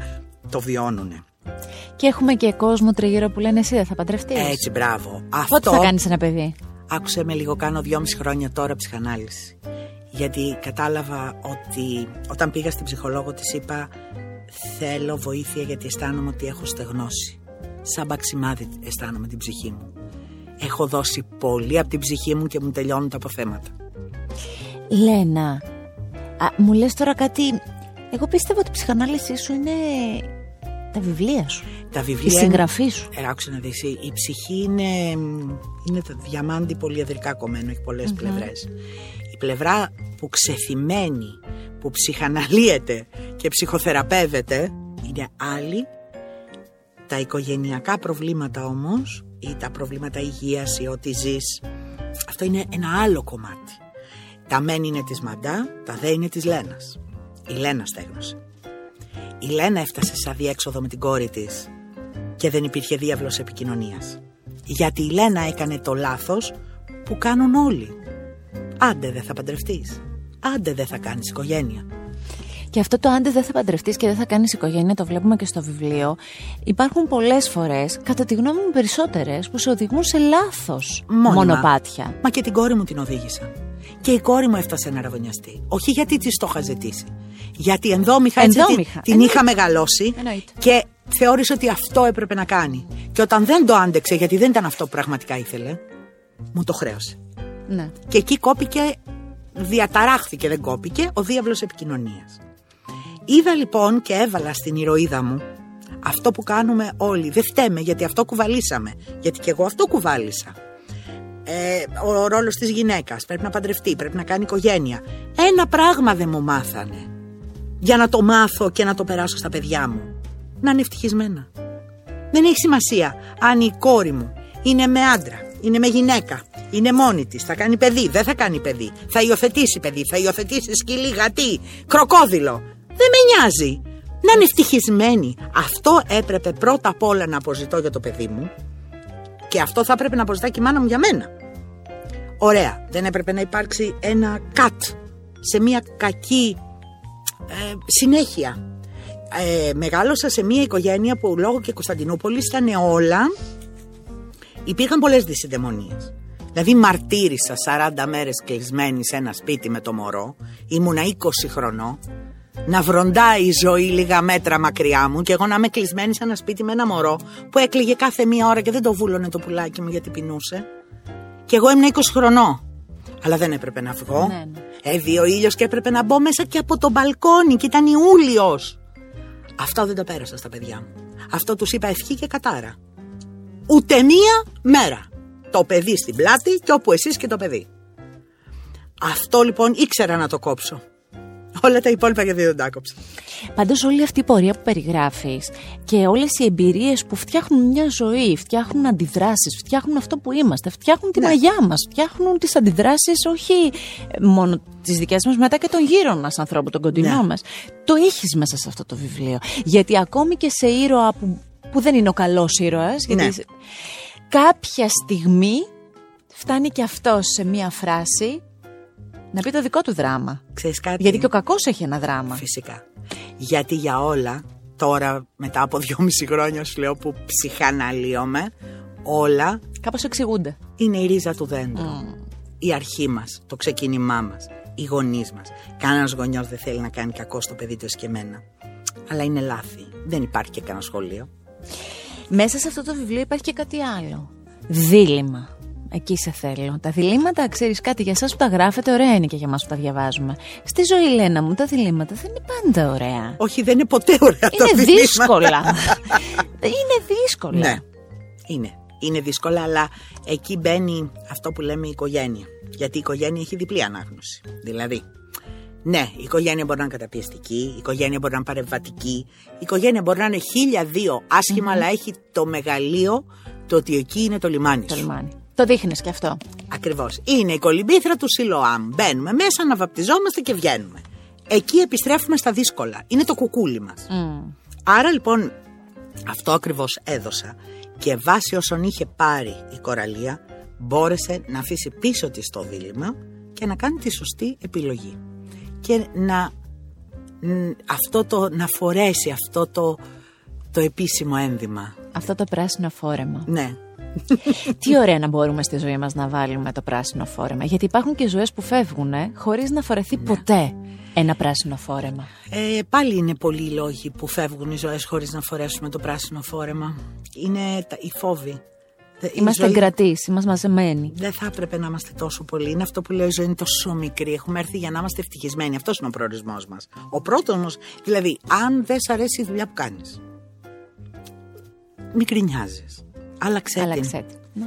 το βιώνουνε. Και έχουμε και κόσμο τριγύρω που λένε εσύ δεν θα παντρευτείς. Έτσι, μπράβο. Πότε Αυτό θα κάνεις ένα παιδί; άκουσε με λίγο, κάνω δυόμιση χρόνια τώρα ψυχανάλυση. Γιατί κατάλαβα ότι όταν πήγα στην ψυχολόγο της είπα θέλω βοήθεια γιατί αισθάνομαι ότι έχω στεγνώσει. Σαν μπαξιμάδι αισθάνομαι την ψυχή μου. Έχω δώσει πολύ από την ψυχή μου και μου τελειώνουν τα αποθέματα. Λένα, α, μου λες τώρα κάτι... Εγώ πίστευα ότι η ψυχανάλυση σου είναι τα βιβλία σου. Τα Η βιβλία. συγγραφή σου. Ε, άκουσε να δεις, η η ψυχή είναι, είναι το διαμάντι πολυεδρικά κομμένο, έχει πολλές πλευρές. Η πλευρά που ξεθυμένει, που ψυχαναλύεται και ψυχοθεραπεύεται είναι άλλη. Τα οικογενειακά προβλήματα όμως ή τα προβλήματα υγείας ή ό,τι ζεις, αυτό είναι ένα άλλο κομμάτι. Τα μεν είναι της Μαντά, τα δε είναι της Λένας. Η Λένα στέγνωσε. Η Λένα έφτασε σαν διέξοδο με την κόρη της και δεν υπήρχε διάβλος επικοινωνίας. Γιατί η Λένα έκανε το λάθος που κάνουν όλοι. Άντε δεν θα παντρευτείς. Άντε δεν θα κάνεις οικογένεια. Και αυτό το άντε δεν θα παντρευτείς και δεν θα κάνεις οικογένεια, το βλέπουμε και στο βιβλίο. Υπάρχουν πολλές φορές, κατά τη γνώμη μου περισσότερες, που σε οδηγούν σε λάθος Μόνιμα. μονοπάτια. Μα και την κόρη μου την οδήγησα. Και η κόρη μου έφτασε να ραβωνιαστεί. Όχι γιατί της το είχα ζητήσει. Γιατί ενδόμηχα, έτσι την- Ενδόμηχα, την, εννοείται. είχα μεγαλώσει Εννοείται. και θεώρησε ότι αυτό έπρεπε να κάνει. Και όταν δεν το άντεξε, γιατί δεν ήταν αυτό που πραγματικά ήθελε, μου το χρέωσε. Ναι. Και εκεί κόπηκε, διαταράχθηκε, δεν κόπηκε, ο διάβλος επικοινωνίας. Είδα λοιπόν και έβαλα στην ηρωίδα μου αυτό που κάνουμε όλοι. Δεν φταίμε γιατί αυτό κουβαλήσαμε. Γιατί και εγώ αυτό κουβάλισα. Ε, ο ρόλος της γυναίκας πρέπει να παντρευτεί, πρέπει να κάνει οικογένεια. Ένα πράγμα δεν μου μάθανε για να το μάθω και να το περάσω στα παιδιά μου. Να είναι ευτυχισμένα. Δεν έχει σημασία αν η κόρη μου είναι με άντρα, είναι με γυναίκα, είναι μόνη της, θα κάνει παιδί, δεν θα κάνει παιδί, θα υιοθετήσει παιδί, θα υιοθετήσει σκυλί, γατί, κροκόδιλο. Δεν με νοιάζει. Να είναι ευτυχισμένη. Αυτό έπρεπε πρώτα απ' όλα να αποζητώ για το παιδί μου και αυτό θα έπρεπε να αποζητά και η μάνα μου για μένα. Ωραία. Δεν έπρεπε να υπάρξει ένα κατ σε μια κακή ε, συνέχεια. Ε, μεγάλωσα σε μια οικογένεια που λόγω και Κωνσταντινούπολης ήταν όλα υπήρχαν πολλές δυσυντεμονίες. Δηλαδή μαρτύρησα 40 μέρες κλεισμένη σε ένα σπίτι με το μωρό, ήμουνα 20 χρονών, να βροντάει η ζωή λίγα μέτρα μακριά μου και εγώ να είμαι κλεισμένη σε ένα σπίτι με ένα μωρό που έκλαιγε κάθε μία ώρα και δεν το βούλωνε το πουλάκι μου γιατί πεινούσε. Και εγώ ήμουν 20 χρονών. Αλλά δεν έπρεπε να βγω. Ναι, ναι. Έδει ο ήλιος και έπρεπε να μπω μέσα και από το μπαλκόνι και ήταν Ιούλιος. Αυτό δεν το πέρασα στα παιδιά μου. Αυτό τους είπα ευχή και κατάρα. Ούτε μία μέρα. Το παιδί στην πλάτη και όπου εσείς και το παιδί. Αυτό λοιπόν ήξερα να το κόψω. Όλα τα υπόλοιπα γιατί δεν τα κόψα. Πάντως όλη αυτή η πορεία που περιγράφεις και όλες οι εμπειρίες που φτιάχνουν μια ζωή, φτιάχνουν αντιδράσεις, φτιάχνουν αυτό που είμαστε, φτιάχνουν τη Ναι. μαγιά μας, φτιάχνουν τις αντιδράσεις όχι ε, μόνο τις δικές μας, μετά και των γύρω μας ανθρώπων, τον κοντινό Ναι. μας. Το έχεις μέσα σε αυτό το βιβλίο. Γιατί ακόμη και σε ήρωα που, που δεν είναι ο καλός ήρωας, γιατί Ναι. σε- κάποια στιγμή φτάνει και αυτός σε μια φράση να πει το δικό του δράμα. Ξέρεις κάτι; Γιατί και ο κακός έχει ένα δράμα. Φυσικά. Γιατί για όλα, τώρα μετά από δυόμιση χρόνια σου λέω που ψυχαναλύομαι, όλα Κάπως εξηγούνται. είναι η ρίζα του δέντρου. Η αρχή μας, το ξεκίνημά μας, οι γονείς μας. Κανένας γονιός δεν θέλει να κάνει κακό στο παιδί του εσκεμμένα. Αλλά είναι λάθη. Δεν υπάρχει και κανένα σχολείο. Μέσα σε αυτό το βιβλίο υπάρχει και κάτι άλλο. Δίλημα. Εκεί σε θέλω. Τα διλήμματα, ξέρεις κάτι για εσάς που τα γράφετε, ωραία είναι και για εμάς που τα διαβάζουμε. Στη ζωή, Λένα μου, τα διλήμματα δεν είναι πάντα ωραία. Όχι, δεν είναι ποτέ ωραία τα Είναι διλήμματα. δύσκολα. είναι δύσκολα. Ναι, είναι. Είναι δύσκολα, αλλά εκεί μπαίνει αυτό που λέμε η οικογένεια. Γιατί η οικογένεια έχει διπλή ανάγνωση. Δηλαδή, ναι, η οικογένεια μπορεί να είναι καταπιεστική, η οικογένεια μπορεί να είναι παρεμβατική, η οικογένεια μπορεί να είναι χίλια δύο άσχημα, αλλά έχει το μεγαλείο το ότι εκεί είναι το λιμάνι Το σου. λιμάνι. Το δείχνεις και αυτό. Ακριβώς. Είναι η κολυμπήθρα του Σιλοάμ. Μπαίνουμε μέσα, αναβαπτιζόμαστε και βγαίνουμε. Εκεί επιστρέφουμε στα δύσκολα. Είναι το κουκούλι μας. Μμ. Άρα λοιπόν αυτό ακριβώς έδωσα και βάσει όσων είχε πάρει η κοραλία μπόρεσε να αφήσει πίσω της το δίλημα και να κάνει τη σωστή επιλογή και να, μ, αυτό το, να φορέσει αυτό το, το επίσημο ένδυμα. Αυτό το πράσινο φόρεμα. Ναι, Τι ωραία να μπορούμε στη ζωή μας να βάλουμε το πράσινο φόρεμα. Γιατί υπάρχουν και ζωές που φεύγουν χωρίς να φορεθεί ποτέ ένα πράσινο φόρεμα. Ε, πάλι είναι πολλοί οι λόγοι που φεύγουν οι ζωές χωρίς να φορέσουμε το πράσινο φόρεμα. Είναι τα- οι φόβοι. Δε- η Είμαστε ζωή- εγκρατήσει, είμαστε μαζεμένοι. Δεν θα έπρεπε να είμαστε τόσο πολλοί. Είναι αυτό που λέω: Η ζωή είναι τόσο μικρή. Έχουμε έρθει για να είμαστε ευτυχισμένοι. Αυτός είναι ο προορισμός μας. Ο πρώτος όμως, δηλαδή, αν δεν σ' αρέσει η δουλειά που κάνεις, μην κρινιάζει. Άλλαξε την. Άλλαξε. τη. Ναι.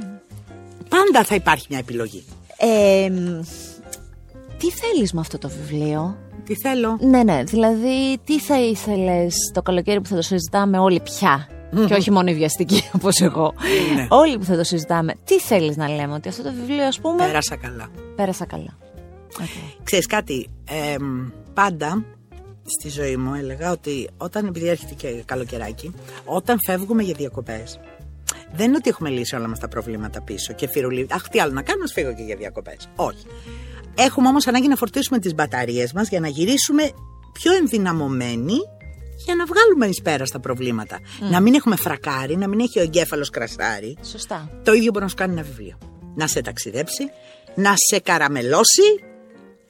Πάντα θα υπάρχει μια επιλογή. Ε, μ, τι θέλεις με αυτό το βιβλίο; Τι θέλω. Ναι, ναι, δηλαδή τι θα ήθελες το καλοκαίρι που θα το συζητάμε όλοι πια; Και όχι μόνο οι βιαστικοί όπως εγώ Ναι. Όλοι που θα το συζητάμε Τι θέλεις να λέμε ότι αυτό το βιβλίο ας πούμε Πέρασα καλά. Πέρασα καλά Ξέρεις κάτι, εμ, πάντα στη ζωή μου έλεγα ότι όταν, επειδή έρχεται και καλοκαιράκι, όταν φεύγουμε για διακοπές, δεν είναι ότι έχουμε λύσει όλα μας τα προβλήματα πίσω και φυρουλί. Αχ, τι άλλο να κάνω, ας φύγω και για διακοπές. Όχι. Έχουμε όμως ανάγκη να φορτίσουμε τις μπαταρίες μας για να γυρίσουμε πιο ενδυναμωμένοι για να βγάλουμε εις πέρας στα προβλήματα. Να μην έχουμε φρακάρει, να μην έχει ο εγκέφαλος κρασάρι. Σωστά Το ίδιο μπορεί να σου κάνει ένα βιβλίο. Να σε ταξιδέψει, να σε καραμελώσει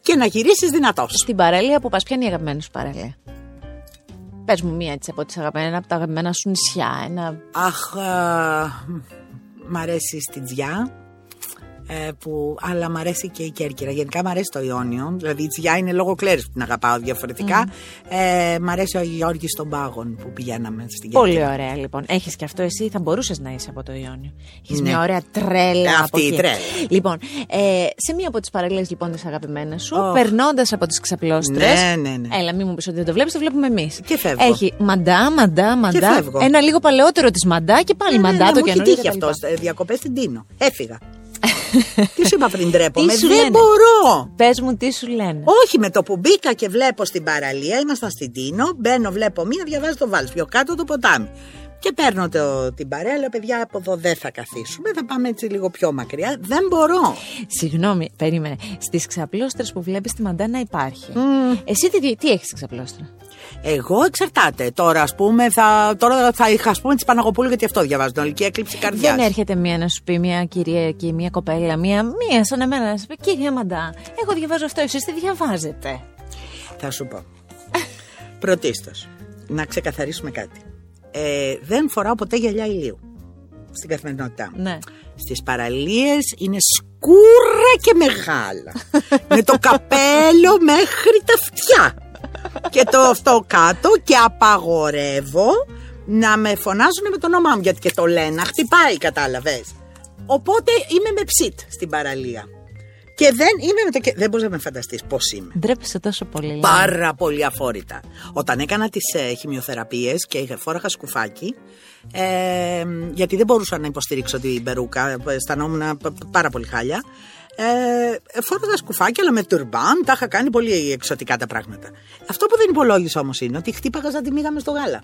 και να γυρίσεις δυνατός. Στην παραλία που πας ποια είναι η αγαπημένη σου παραλία Πες μου μία έτσι από τις αγαπημένα από τα αγαπημένα σου νησιά ένα... Αχ, α, μ' αρέσει στη Τζιά, ε, που, αλλά μ' αρέσει και η Κέρκυρα. Γενικά μ' αρέσει το Ιόνιο, δηλαδή η Τζιά είναι λόγω Κλέρης που την αγαπάω διαφορετικά. Ε, μ' αρέσει ο Γιώργης των Πάγων που πηγαίναμε στην Κέρκυρα. Πολύ ωραία λοιπόν. Έχεις και αυτό εσύ, θα μπορούσες να είσαι από το Ιόνιο. Έχεις Ναι. μια ωραία τρέλα. Ε, από αυτή η εκεί. τρέλα. Λοιπόν, ε, σε μία από τις παραλίες λοιπόν τη αγαπημένες σου, Οχ. περνώντας από τις ξαπλώστρες. Ναι, ναι, ναι. Έλα, μην μου πεις ότι δεν το βλέπεις, το βλέπουμε εμείς. Και φεύγω. Έχει μαντά, μαντά, μαντά. φεύγω. Ένα λίγο παλαιότερο της μαντά και πάλι Ναι, ναι, μαντά ναι, το μου έχει καινούριο. τύχει αυτός. Διακοπές στην Τίνο. Έφυγα. Τι σου είπα πριν τρέπομαι. Τι σου Δεν λένε; μπορώ. Πες μου τι σου λένε. Όχι με το που μπήκα και βλέπω στην παραλία, ήμασταν στην Τίνο, μπαίνω, βλέπω μία, διαβάζω το βάλς, πιο κάτω το ποτάμι. Και παίρνω το, την παρέα, λέω παιδιά από εδώ δεν θα καθίσουμε, θα πάμε έτσι λίγο πιο μακριά. Δεν μπορώ. Συγγνώμη, περίμενε. Στις ξαπλώστρες που βλέπεις τη μαντά να υπάρχει. Εσύ τι, τι έχεις ξαπλώστρα; Εγώ εξαρτάται. Τώρα, ας πούμε, θα, τώρα θα είχα ας πούμε τη Παναγοπούλου γιατί αυτό διαβάζω. Την ολική έκλειψη καρδιάς. Δεν έρχεται μία να σου πει μια κυρία εκεί, μια κοπέλα, μία, μία σαν εμένα να σου πει Κυρία Μαντά, εγώ διαβάζω αυτό, εσείς τι διαβάζετε; Θα σου πω. Πρωτίστως, να ξεκαθαρίσουμε κάτι. Ε, δεν φοράω ποτέ γυαλιά ηλίου στην καθημερινότητά μου. Ναι. Στις παραλίες είναι σκούρα και μεγάλα. με το καπέλο μέχρι τα αυτιά. Και το αυτό κάτω και απαγορεύω να με φωνάζουν με το όνομά μου γιατί και το λένε, χτυπάει κατάλαβες. Οπότε είμαι με ψιτ στην παραλία. Και δεν είμαι με το. και- Δεν μπορείς να με φανταστείς πώς είμαι. Ντρέπεσαι τόσο πολύ. Λένα. Πάρα πολύ αφόρητα. Όταν έκανα τις ε, χημειοθεραπείες και είχα- φόραγα σκουφάκι, ε, γιατί δεν μπορούσα να υποστηρίξω την περούκα, ε, αισθανόμουν π- π- πάρα πολύ χάλια. Ε, φόραγα σκουφάκι, αλλά με τουρμπάν, τα είχα κάνει πολύ εξωτικά τα πράγματα. Αυτό που δεν υπολόγισα όμως είναι ότι χτύπαγα σαν τη μήγα μες στο γάλα.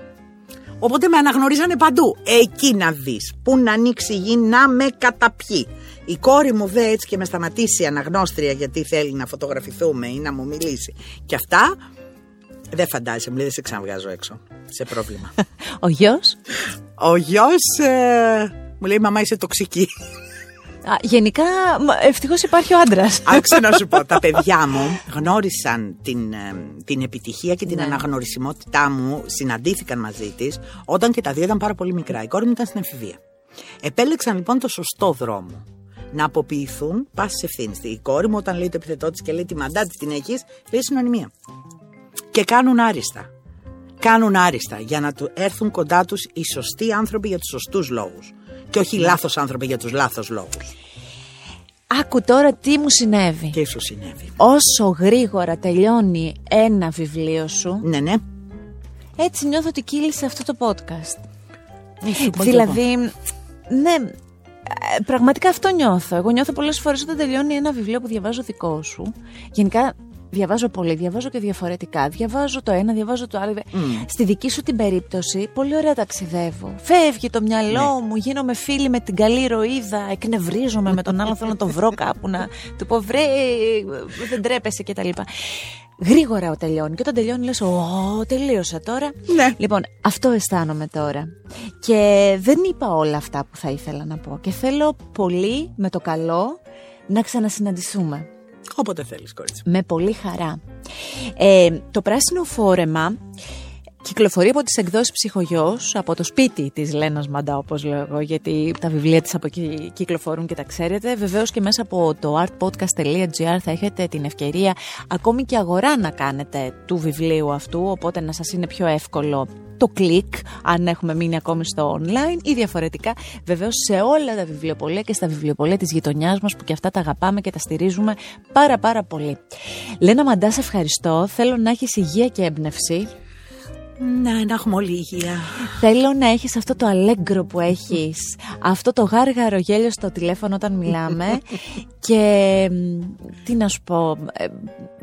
Οπότε με αναγνωρίζανε παντού. Εκεί να δεις. Πού να ανοίξει η γη να με καταπιεί. Η κόρη μου δε έτσι και με σταματήσει αναγνώστρια γιατί θέλει να φωτογραφηθούμε ή να μου μιλήσει. Και αυτά δεν φαντάζεσαι, μου λέει δεν σε ξαναβγάζω έξω. Σε πρόβλημα. Ο γιος; Ο γιος μου λέει μαμά είσαι τοξική. Γενικά, ευτυχώς υπάρχει ο άντρας. Άκουσα να σου πω, τα παιδιά μου γνώρισαν την, ε, την επιτυχία και την Ναι. αναγνωρισιμότητά μου, συναντήθηκαν μαζί της, όταν και τα δύο ήταν πάρα πολύ μικρά. Η κόρη μου ήταν στην εφηβεία. Επέλεξαν λοιπόν το σωστό δρόμο. Να αποποιηθούν πάσης ευθύνης. Η κόρη μου, όταν λέει το επιθετό της και λέει τη μαντά της την έχεις, λέει συνωνυμία. Και κάνουν άριστα. Κάνουν άριστα για να του έρθουν κοντά τους οι σωστοί άνθρωποι για τους σωστούς λόγους. Και όχι λάθος άνθρωποι για τους λάθος λόγους. Άκου τώρα τι μου συνέβη. Και ίσω συνέβη. Όσο γρήγορα τελειώνει ένα βιβλίο σου, Ναι, ναι. έτσι νιώθω ότι κύλησε αυτό το podcast. Μη σου πω κι εγώ. Δηλαδή, ναι, ε, πραγματικά αυτό νιώθω. Εγώ νιώθω πολλές φορές όταν τελειώνει ένα βιβλίο που διαβάζω δικό σου. Γενικά διαβάζω πολύ, διαβάζω και διαφορετικά. Διαβάζω το ένα, διαβάζω το άλλο. Στη δική σου την περίπτωση, πολύ ωραία ταξιδεύω. Φεύγει το μυαλό μου, γίνομαι φίλη με την καλή ροίδα, εκνευρίζομαι με τον άλλον, θέλω να το βρω κάπου, να του πω βρε, δεν τρέπεσαι κτλ. Γρήγορα ο τελειώνει. Και όταν τελειώνει, λες, Ω, τελείωσα τώρα. Ναι. Λοιπόν, αυτό αισθάνομαι τώρα. Και δεν είπα όλα αυτά που θα ήθελα να πω. Και θέλω πολύ με το καλό να ξανασυναντηθούμε. Όποτε θέλεις, κορίτσι. Με πολύ χαρά. Ε, το πράσινο φόρεμα κυκλοφορεί από τις εκδόσεις ψυχογιός, από το σπίτι της Λένας Μαντά όπως λέω εγώ, γιατί τα βιβλία της από εκεί κυκλοφορούν και τα ξέρετε. Βεβαίως και μέσα από το artpodcast.gr θα έχετε την ευκαιρία ακόμη και αγορά να κάνετε του βιβλίου αυτού, οπότε να σας είναι πιο εύκολο το κλικ, αν έχουμε μείνει ακόμη στο online ή διαφορετικά βεβαίως σε όλα τα βιβλιοπολία και στα βιβλιοπολία της γειτονιάς μας που και αυτά τα αγαπάμε και τα στηρίζουμε πάρα πάρα πολύ. Λένα Μαντά, σε ευχαριστώ. Θέλω να έχεις υγεία και έμπνευση. Ναι, να έχουμε όλη υγεία. Θέλω να έχεις αυτό το αλέγκρο που έχεις, αυτό το γάργαρο γέλιο στο τηλέφωνο όταν μιλάμε και μ, τι να σου πω, ε,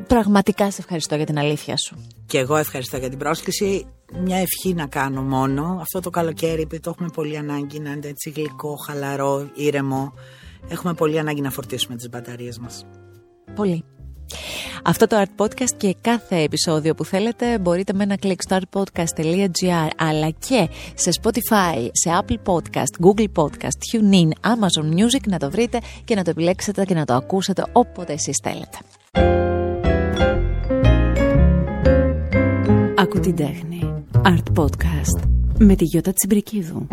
πραγματικά σε ευχαριστώ για την αλήθεια σου. Και εγώ ευχαριστώ για την πρόσκληση. Μια ευχή να κάνω μόνο. Αυτό το καλοκαίρι, επειδή το έχουμε πολύ ανάγκη να είναι έτσι γλυκό, χαλαρό, ήρεμο. Έχουμε πολύ ανάγκη να φορτίσουμε τις μπαταρίες μας. Πολύ. Αυτό το Art Podcast και κάθε επεισόδιο που θέλετε μπορείτε με ένα κλικ στο artpodcast.gr αλλά και σε Spotify, σε Apple Podcast, Google Podcast, TuneIn, Amazon Music να το βρείτε και να το επιλέξετε και να το ακούσετε όποτε εσείς θέλετε. Ακού την τέχνη. Art Podcast με τη Γιώτα Τσιμπρικίδου.